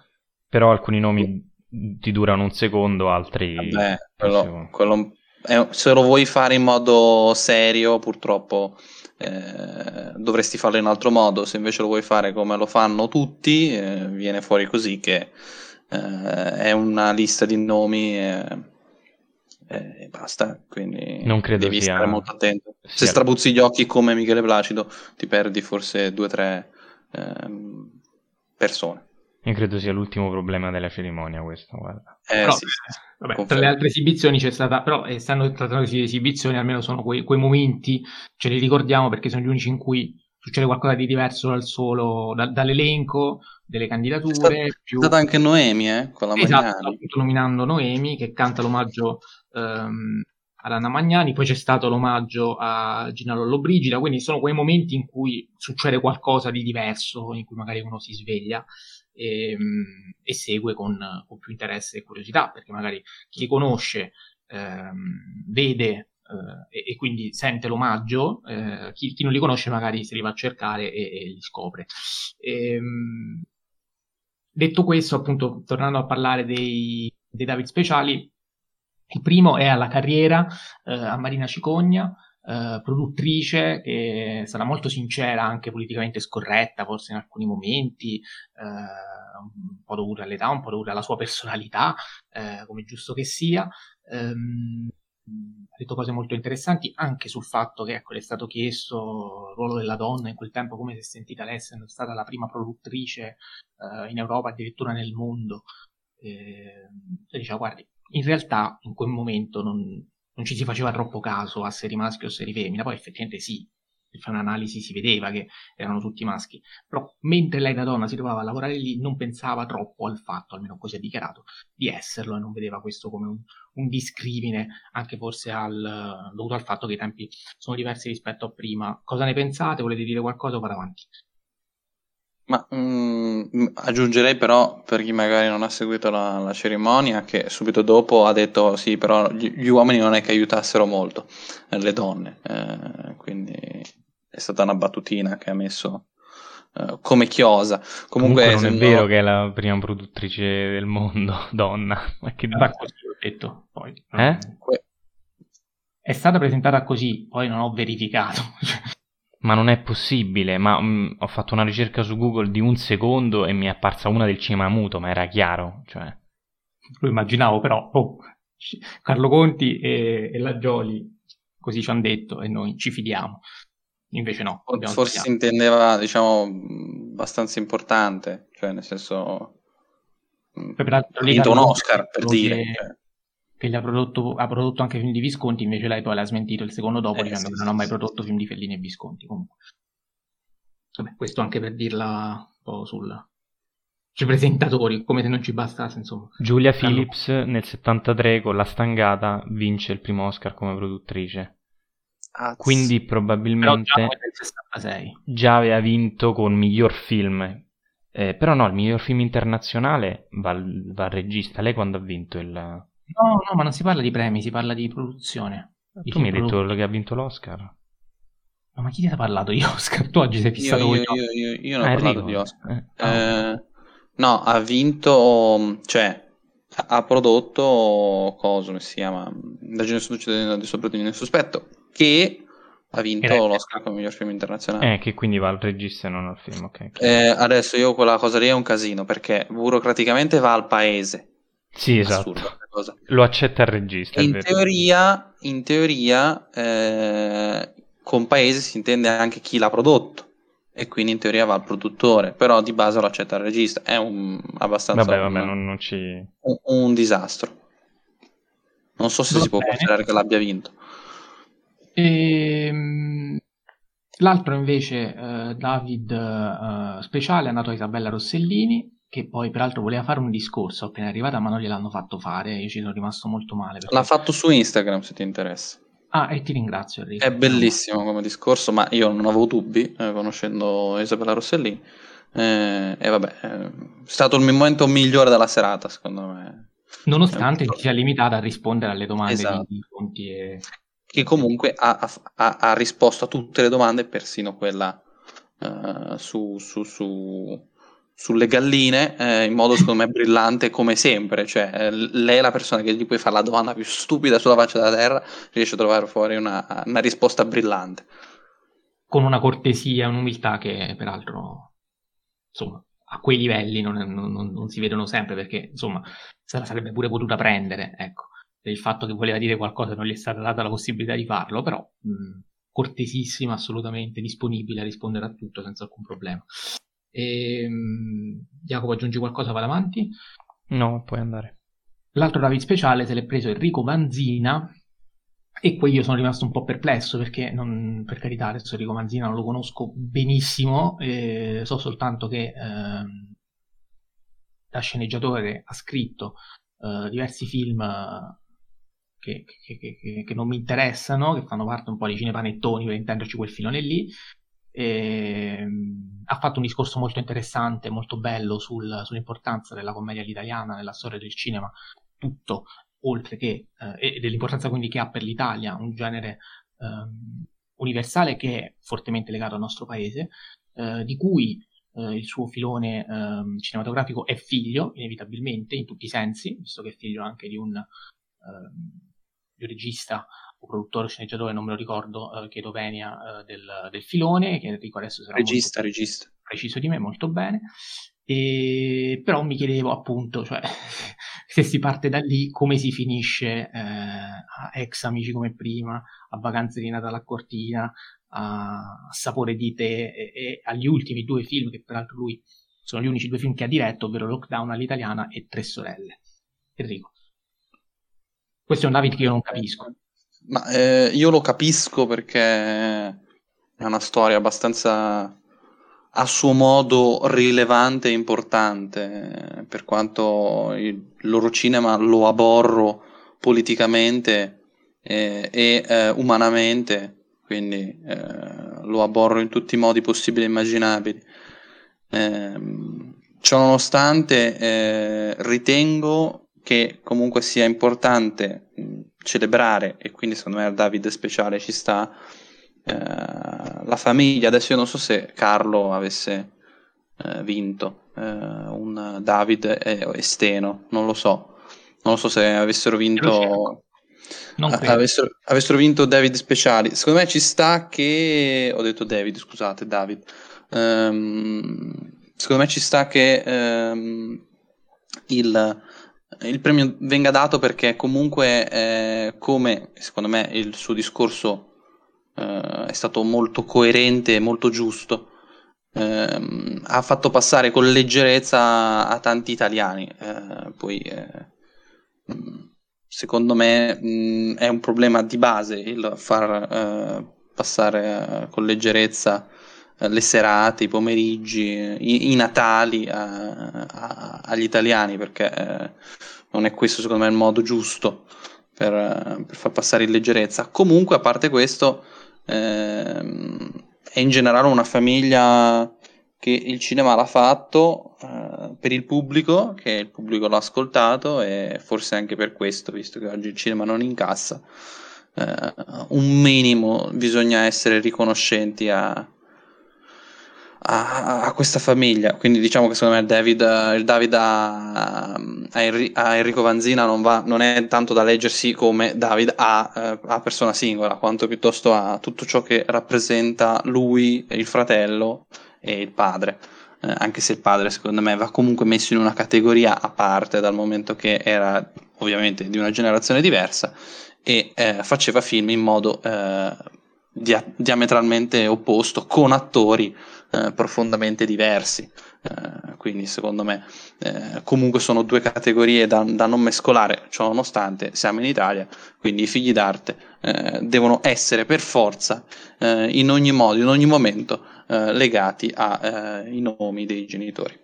però alcuni nomi ti durano un secondo, altri... Vabbè, quello, quello è, se lo vuoi fare in modo serio, purtroppo eh, dovresti farlo in altro modo. Se invece lo vuoi fare come lo fanno tutti, eh, viene fuori così che eh, è una lista di nomi e basta. Quindi non credo devi sia... stare molto attento. Se strabuzzi gli occhi come Michele Placido, ti perdi forse due o tre ehm, persone. Io credo sia l'ultimo problema della cerimonia questo, guarda. Eh, però, sì, vabbè, tra le altre esibizioni c'è stata, però essendo trattandosi di esibizioni, almeno sono quei, quei, momenti, ce li ricordiamo perché sono gli unici in cui succede qualcosa di diverso dal solo, da, dall'elenco, delle candidature. È stata, più... stata anche Noemi, eh, con la esatto, appunto nominando Noemi, che canta l'omaggio ehm, ad Magnani, poi c'è stato l'omaggio a Gina Lollobrigida, quindi sono quei momenti in cui succede qualcosa di diverso, in cui magari uno si sveglia e, ehm, e segue con, con, più interesse e curiosità, perché magari chi conosce ehm, vede e, e, quindi sente l'omaggio, eh, chi, chi, non li conosce magari si li va a cercare e, e li scopre. E, ehm, detto questo, appunto, tornando a parlare dei, dei David speciali, il primo è alla carriera eh, a Marina Cicogna, eh, produttrice che sarà molto sincera, anche politicamente scorretta, forse in alcuni momenti, eh, un po' dovuta all'età, un po' dovuta alla sua personalità, eh, come giusto che sia. Ehm, ha detto cose molto interessanti anche sul fatto che ecco, le è stato chiesto il ruolo della donna in quel tempo, come si è sentita lei essendo stata la prima produttrice uh, in Europa, addirittura nel mondo. E, e diceva, guardi, in realtà in quel momento non, non ci si faceva troppo caso a serie maschio o serie femmina, poi effettivamente sì, fare un'analisi si vedeva che erano tutti maschi, però mentre lei da donna si trovava a lavorare lì non pensava troppo al fatto, almeno così ha dichiarato, di esserlo e non vedeva questo come un, un discrimine, anche forse al, dovuto al fatto che i tempi sono diversi rispetto a prima. Cosa ne pensate? Volete dire qualcosa o vado avanti? Ma mm, aggiungerei però, per chi magari non ha seguito la, la, cerimonia, che subito dopo ha detto sì, però gli, gli uomini non è che aiutassero molto eh, le donne, eh, quindi è stata una battutina che ha messo uh, come chiosa. Comunque, Comunque non è vero che è la prima produttrice del mondo, donna. Ma che da così ho detto. Poi, eh? È stata presentata così, poi non ho verificato. ma non è possibile. Ma mh, mm, ho fatto una ricerca su Google di un secondo e mi è apparsa una del cinema muto, ma era chiaro. Cioè... Lo immaginavo, però. Oh, Carlo Conti e, e la Gioli così ci hanno detto e noi ci fidiamo. Invece no. Forse si intendeva, diciamo, abbastanza importante, cioè nel senso... Ha vinto un Oscar, per dire. Che, cioè. che gli ha prodotto, ha prodotto anche film di Visconti, invece lei poi l'ha smentito il secondo dopo eh, dicendo sì, che non ha mai prodotto film di Fellini e Visconti. Comunque. Vabbè, questo anche per dirla un po' sul, sui presentatori, come se non ci bastasse, insomma. Giulia Phillips nel 73 con La Stangata vince il primo Oscar come produttrice. Ah, Quindi probabilmente già, già, aveva vinto con miglior film. Eh, però no, il miglior film internazionale va, va, al regista. Lei quando ha vinto il... No, no, ma non si parla di premi, si parla di produzione. Di tu mi hai detto che ha vinto l'Oscar. No, ma chi ti ha parlato di Oscar? Tu oggi sei fissato io, io, io, io, io non ho ah, parlato di Oscar. Eh, eh, no, ha vinto, cioè, ha prodotto, cosa si chiama? Indagine succedendo di sopravvivere nel sospetto che ha vinto l'Oscar come miglior film internazionale. Eh, che quindi va al regista e non al film, ok. Eh, adesso io quella cosa lì è un casino perché burocraticamente va al paese. Sì, esatto. Lo accetta il regista. In teoria, in teoria eh, con paese si intende anche chi l'ha prodotto e quindi in teoria va al produttore, però di base lo accetta il regista. È un abbastanza vabbè, vabbè, un, non, non ci... un, un, disastro. Non so se Va si bene. può considerare che l'abbia vinto. E, ehm, l'altro invece, uh, David uh, Speciale, è andato a Isabella Rossellini, che poi peraltro voleva fare un discorso appena arrivata, ma non gliel'hanno fatto fare. Io ci sono rimasto molto male. Perché... L'ha fatto su Instagram se ti interessa. Ah, e ti ringrazio Enrico. È bellissimo come discorso, ma io non avevo dubbi eh, conoscendo Isabella Rossellini. Eh, e vabbè, eh, è stato il momento migliore della serata, secondo me. Nonostante sia limitata a rispondere alle domande esatto. di Conti e che comunque ha, ha, ha, risposto a tutte le domande, persino quella uh, su, su, su, sulle galline, eh, in modo secondo me brillante come sempre. Cioè, eh, lei è la persona che gli puoi fare la domanda più stupida sulla faccia della terra, riesce a trovare fuori una, una risposta brillante. Con una cortesia, un'umiltà che peraltro, insomma, a quei livelli non, non, non, si vedono sempre perché, insomma, se la sarebbe pure potuta prendere, ecco del fatto che voleva dire qualcosa non gli è stata data la possibilità di farlo, però mh, cortesissima, assolutamente disponibile a rispondere a tutto senza alcun problema. E, mh, Jacopo, aggiungi qualcosa, vado avanti? No, puoi andare. L'altro David speciale se l'è preso Enrico Manzina e qui io sono rimasto un po' perplesso perché, non, per carità, adesso Enrico Manzina non lo conosco benissimo, eh, so soltanto che eh, da sceneggiatore ha scritto eh, diversi film che, che, che, che, non mi interessano, che fanno parte un po' di cinepanettoni per intenderci quel filone lì. E, ehm, ha fatto un discorso molto interessante, molto bello sul, sull'importanza della commedia all'italiana nella storia del cinema, tutto oltre che, eh, dell'importanza quindi che ha per l'Italia un genere eh, universale che è fortemente legato al nostro paese, eh, di cui eh, il suo filone ehm, cinematografico è figlio, inevitabilmente, in tutti i sensi, visto che è figlio anche di un ehm, regista o produttore o sceneggiatore, non me lo ricordo, eh, chiedo venia eh, del, del, filone, che Enrico adesso sarà regista, regista. preciso di me, molto bene. E, però mi chiedevo appunto, cioè, se si parte da lì, come si finisce eh, a ex amici come prima, a vacanze di Natale a Cortina, a Sapore di te e, e, agli ultimi due film che peraltro lui sono gli unici due film che ha diretto, ovvero Lockdown all'italiana e Tre sorelle. Enrico. Questo è un David che io non capisco. Ma eh, io lo capisco perché è una storia abbastanza a suo modo rilevante e importante, per quanto il loro cinema lo aborro politicamente eh, e eh, umanamente, quindi eh, lo aborro in tutti i modi possibili e immaginabili. Ehm, ciononostante, eh, ritengo che comunque sia importante mh, celebrare, e quindi secondo me il David speciale ci sta, eh, la famiglia, adesso io non so se Carlo avesse eh, vinto eh, un David e, e Steno, non lo so, non lo so se avessero vinto... Avessero, avessero, vinto David speciali. Secondo me ci sta che. Ho detto David, scusate, David. Um, secondo me ci sta che um, il, il, premio venga dato perché comunque, eh, come secondo me il suo discorso eh, è stato molto coerente e molto giusto. Eh, ha fatto passare con leggerezza a tanti italiani. Eh, poi, eh, secondo me, mh, è un problema di base il far eh, passare con leggerezza le serate, i pomeriggi, i, i Natali a, a, agli italiani, perché non è questo secondo me il modo giusto per, per far passare in leggerezza. Comunque, a parte questo, ehm, è in generale una famiglia che il cinema l'ha fatto eh, per il pubblico, che il pubblico l'ha ascoltato e forse anche per questo, visto che oggi il cinema non incassa, eh, un minimo bisogna essere riconoscenti a, a, a, questa famiglia. Quindi diciamo che secondo me David, il David a, a, Enrico Vanzina non, va, non, è tanto da leggersi come David a, eh, a, persona singola, quanto piuttosto a tutto ciò che rappresenta lui, il fratello e il padre. Eh, anche se il padre secondo me va comunque messo in una categoria a parte dal momento che era ovviamente di una generazione diversa e eh, faceva film in modo eh, dia- diametralmente opposto con attori eh, profondamente diversi. Eh, quindi secondo me eh, comunque sono due categorie da, da, non mescolare, ciò nonostante siamo in Italia, quindi i figli d'arte eh, devono essere per forza eh, in ogni modo, in ogni momento legati ai nomi dei genitori.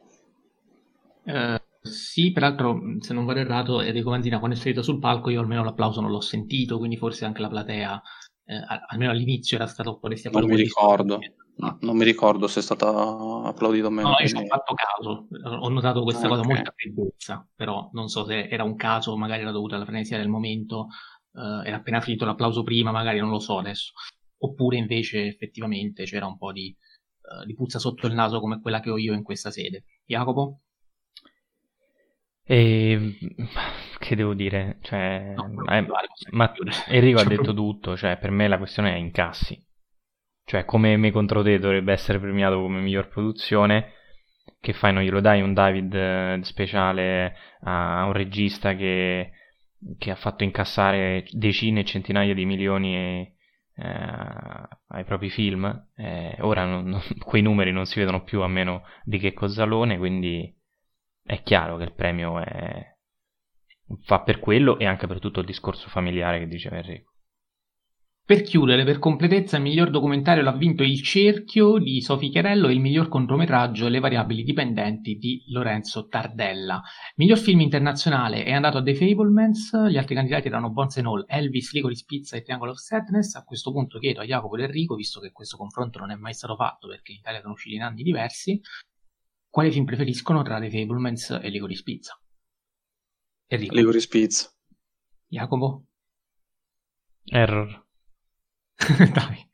Sì, peraltro, se non vado errato, Enrico Manzina quando è salito sul palco io almeno l'applauso non l'ho sentito, quindi forse anche la platea, eh, almeno all'inizio era stato un po' resti Non mi ricordo. No, non mi ricordo se è stato applaudito o meno. No, io ci ho fatto caso, ho notato questa ah, cosa okay. molto freddezza, però non so se era un caso, magari era dovuto alla frenesia del momento, eh, era appena finito l'applauso prima, magari non lo so adesso, oppure invece effettivamente c'era un po' di, uh, di puzza sotto il naso come quella che ho io in questa sede. Jacopo? E che devo dire? Cioè, no, eh, ma Enrico ha detto tutto, cioè per me la questione è incassi. Cioè, come Me contro te dovrebbe essere premiato come miglior produzione, che fai? Non glielo dai un David eh, speciale a un regista che, che ha fatto incassare decine e centinaia di milioni e, eh, ai propri film. Eh, ora non, non, quei numeri non si vedono più a meno di che Cozzalone, quindi è chiaro che il premio è... fa per quello e anche per tutto il discorso familiare che diceva Enrico. Per chiudere, per completezza, il miglior documentario l'ha vinto Il Cerchio di Sofì Chiarello e il miglior contrometraggio Le variabili dipendenti di Lorenzo Tardella. Miglior film internazionale è andato a The Fablemans, gli altri candidati erano Bones and All, Elvis, Licorice Pizza e Triangle of Sadness. A questo punto chiedo a Jacopo e Enrico, visto che questo confronto non è mai stato fatto perché in Italia sono usciti in anni diversi, quali film preferiscono tra The Fablemans e Licorice Pizza? Enrico. Licorice Pizza. Jacopo? Error. Dai.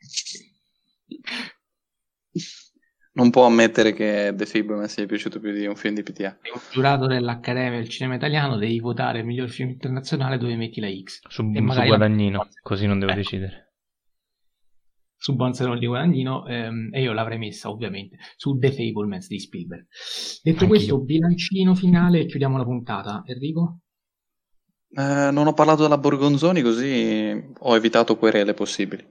Non può ammettere che The Fableman sia piaciuto più di un film di PTA. Sei un giurato dell'Accademia del Cinema Italiano, devi votare il miglior film internazionale dove metti la X. Su, e su Guadagnino, così non devo eh. decidere. Su Bonzerone di Guadagnino ehm, e io l'avrei messa ovviamente su The Fablemans di Spielberg. Detto Anch'io. questo, bilancino finale e chiudiamo la puntata. Enrico? Eh, non ho parlato della Borgonzoni, così ho evitato querele possibili.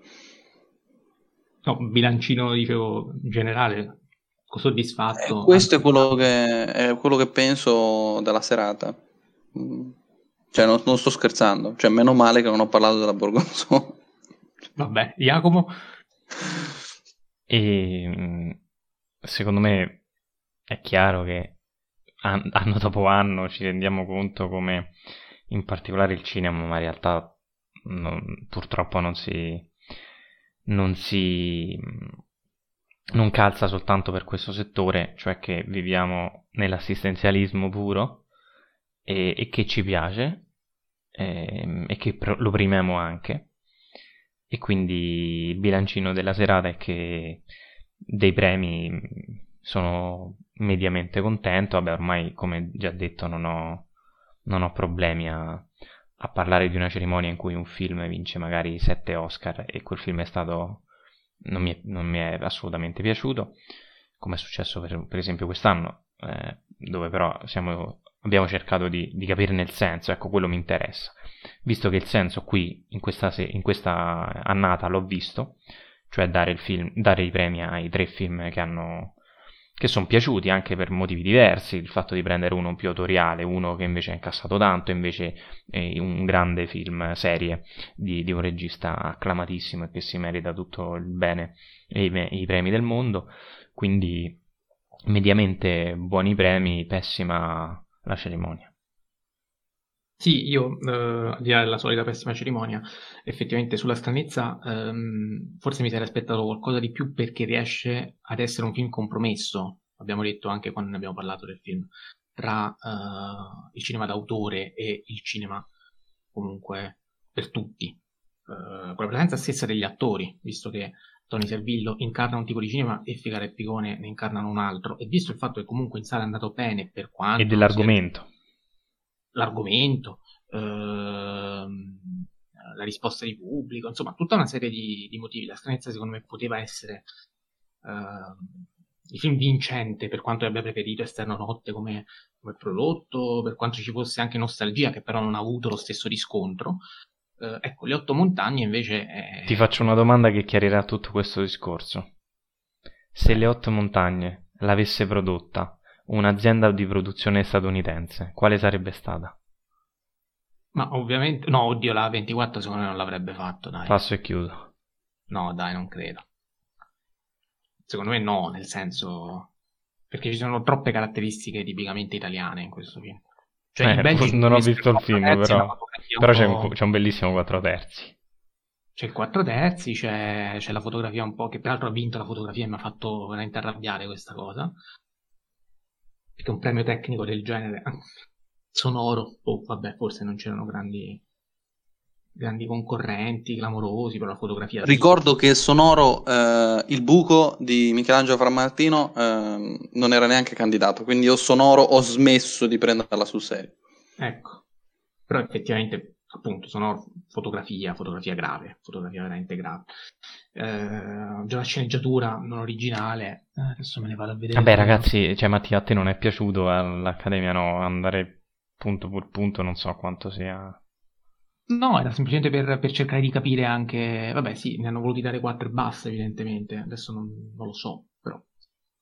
No, bilancino, dicevo, generale, soddisfatto. Eh, questo è quello, che, è quello, che, penso della serata. Mm. Cioè, non, non, sto scherzando. Cioè, meno male che non ho parlato della Borgonzoni. Vabbè, Jacopo? E secondo me è chiaro che anno dopo anno ci rendiamo conto come in particolare il cinema, ma in realtà non, purtroppo non si, non si non calza soltanto per questo settore, cioè che viviamo nell'assistenzialismo puro e, e che ci piace e, ehm, e che lo primiamo anche. E quindi il bilancino della serata è che dei premi sono mediamente contento. Vabbè, ormai, come già detto, non ho, non ho problemi a, a, parlare di una cerimonia in cui un film vince magari 7 Oscar e quel film è stato. non mi è, non mi è assolutamente piaciuto, come è successo per, per esempio quest'anno, eh, dove però siamo, abbiamo cercato di, di capirne il senso. Ecco, quello mi interessa. Visto che il senso qui, in questa, se- in questa annata, l'ho visto, cioè dare, film, dare i premi ai tre film che che sono piaciuti anche per motivi diversi, il fatto di prendere uno più autoriale, uno che invece ha incassato tanto, invece è un grande film, serie di, di un regista acclamatissimo e che si merita tutto il bene e i, i premi del mondo, quindi mediamente buoni premi, pessima la cerimonia. Sì, io, eh, al di là della solita pessima cerimonia, effettivamente sulla stranezza, ehm, forse mi sarei aspettato qualcosa di più perché riesce ad essere un film compromesso, abbiamo detto anche quando ne abbiamo parlato del film, tra eh, il cinema d'autore e il cinema comunque per tutti. Eh, con la presenza stessa degli attori, visto che Tony Servillo incarna un tipo di cinema e Figaro e Picone ne incarnano un altro, e visto il fatto che comunque in sala è andato bene per quanto... E dell'argomento l'argomento, ehm, la risposta di pubblico, insomma, tutta una serie di, di motivi. La stranezza, secondo me, poteva essere ehm, il film vincente per quanto abbia preferito Esterno Notte come, come, prodotto, per quanto ci fosse anche nostalgia, che però non ha avuto lo stesso riscontro. Eh, ecco, Le Otto Montagne invece. È... Ti faccio una domanda che chiarirà tutto questo discorso. Se Le Otto Montagne l'avesse prodotta un'azienda di produzione statunitense, quale sarebbe stata? Ma ovviamente, no, oddio, la 24 secondo me non l'avrebbe fatto, dai. Passo e chiudo. No, dai, non credo. Secondo me no, nel senso... Perché ci sono troppe caratteristiche tipicamente italiane in questo film. Cioè, eh, non ho visto il film, però, però c'è, un, c'è, un, bellissimo 4 terzi. C'è il 4 terzi, c'è, c'è la fotografia un po', che peraltro ha vinto la fotografia e mi ha fatto veramente arrabbiare questa cosa perché un premio tecnico del genere sonoro, oh vabbè, forse non c'erano grandi, grandi concorrenti, clamorosi per la fotografia. Ricordo che sonoro, eh, il buco di Michelangelo Frammartino eh, non era neanche candidato, quindi io sonoro ho smesso di prenderla sul serio. Ecco, però effettivamente appunto sono fotografia, fotografia grave, fotografia veramente grave. Eh, già la sceneggiatura non originale, eh, adesso me ne vado a vedere. Vabbè ragazzi, cioè Mattia a te non è piaciuto all'Accademia no, andare punto per punto, non so quanto sia... No, era semplicemente per, per, cercare di capire anche... Vabbè sì, ne hanno voluti dare 4 e basta evidentemente, adesso non, non lo so, però...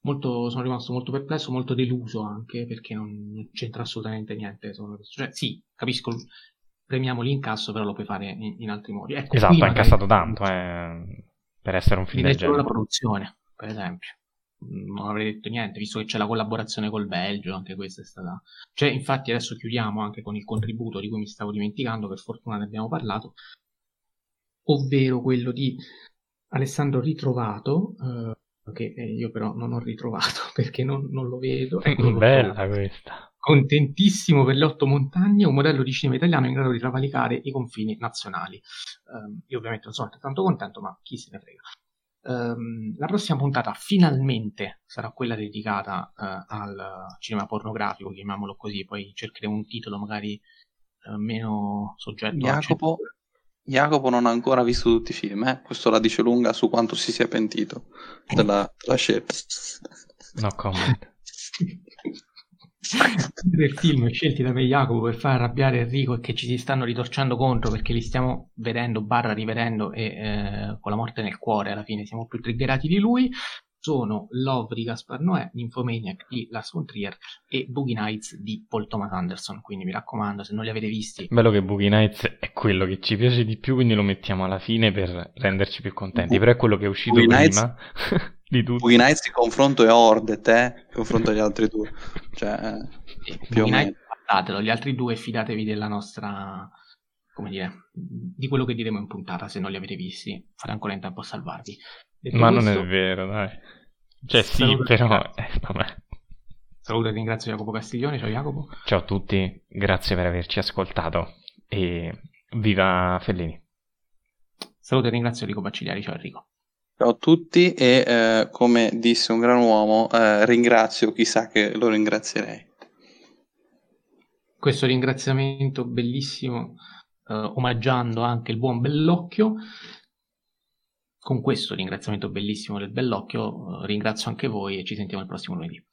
Molto, sono rimasto molto perplesso, molto deluso anche perché non c'entra assolutamente niente. Cioè, sì, capisco premiamo l'incasso, però lo puoi fare in, in altri modi. Ecco, esatto, ha incassato tanto eh, per essere un film del genere. la produzione, per esempio. Non avrei detto niente, visto che c'è la collaborazione col Belgio, anche questa è stata... Cioè, infatti adesso chiudiamo anche con il contributo di cui mi stavo dimenticando, per fortuna ne abbiamo parlato, ovvero quello di Alessandro Ritrovato, eh, che io però non ho ritrovato perché non, non lo vedo. Ecco, Bella questa contentissimo per le otto montagne, un modello di cinema italiano in grado di travalicare i confini nazionali. Um, io ovviamente non sono altrettanto contento, ma chi se ne frega. Um, la prossima puntata finalmente sarà quella dedicata uh, al cinema pornografico, chiamiamolo così, poi cercheremo un titolo magari uh, meno soggetto Jacopo, Jacopo non ha ancora visto tutti i film, eh? questo la dice lunga su quanto si sia pentito della, della scelta. No comment. del film scelti da me Jacopo per far arrabbiare Enrico e che ci si stanno ritorcendo contro perché li stiamo vedendo, barra rivedendo e eh, con la morte nel cuore alla fine siamo più triggerati di lui sono Love di Gaspar Noè, Nymphomaniac di Lars von Trier e Boogie Nights di Paul Thomas Anderson. Quindi mi raccomando, se non li avete visti. Bello che Boogie Nights è quello che ci piace di più, quindi lo mettiamo alla fine per renderci più contenti. Però è quello che è uscito Boogie prima Nights... di tutto. Boogie Nights in confronto è Ordet, eh? In confronto agli altri due. Cioè, eh, più Boogie Nights, guardatelo, gli altri due fidatevi della nostra come dire, di quello che diremo in puntata se non li avete visti, fate ancora in tempo a salvarvi. Detto Ma questo, non è vero, dai. Cioè sì, però... Eh, vabbè. Saluto e ringrazio Jacopo Castiglione, ciao Jacopo. Ciao a tutti, grazie per averci ascoltato e viva Fellini. Saluto e ringrazio Enrico Baccigliari, ciao Enrico. Ciao a tutti e eh, come disse un gran uomo, eh, ringrazio chissà che lo ringrazierei. Questo ringraziamento bellissimo, eh, omaggiando anche il buon Bellocchio con questo ringraziamento bellissimo del Bellocchio, eh, ringrazio anche voi e ci sentiamo il prossimo lunedì.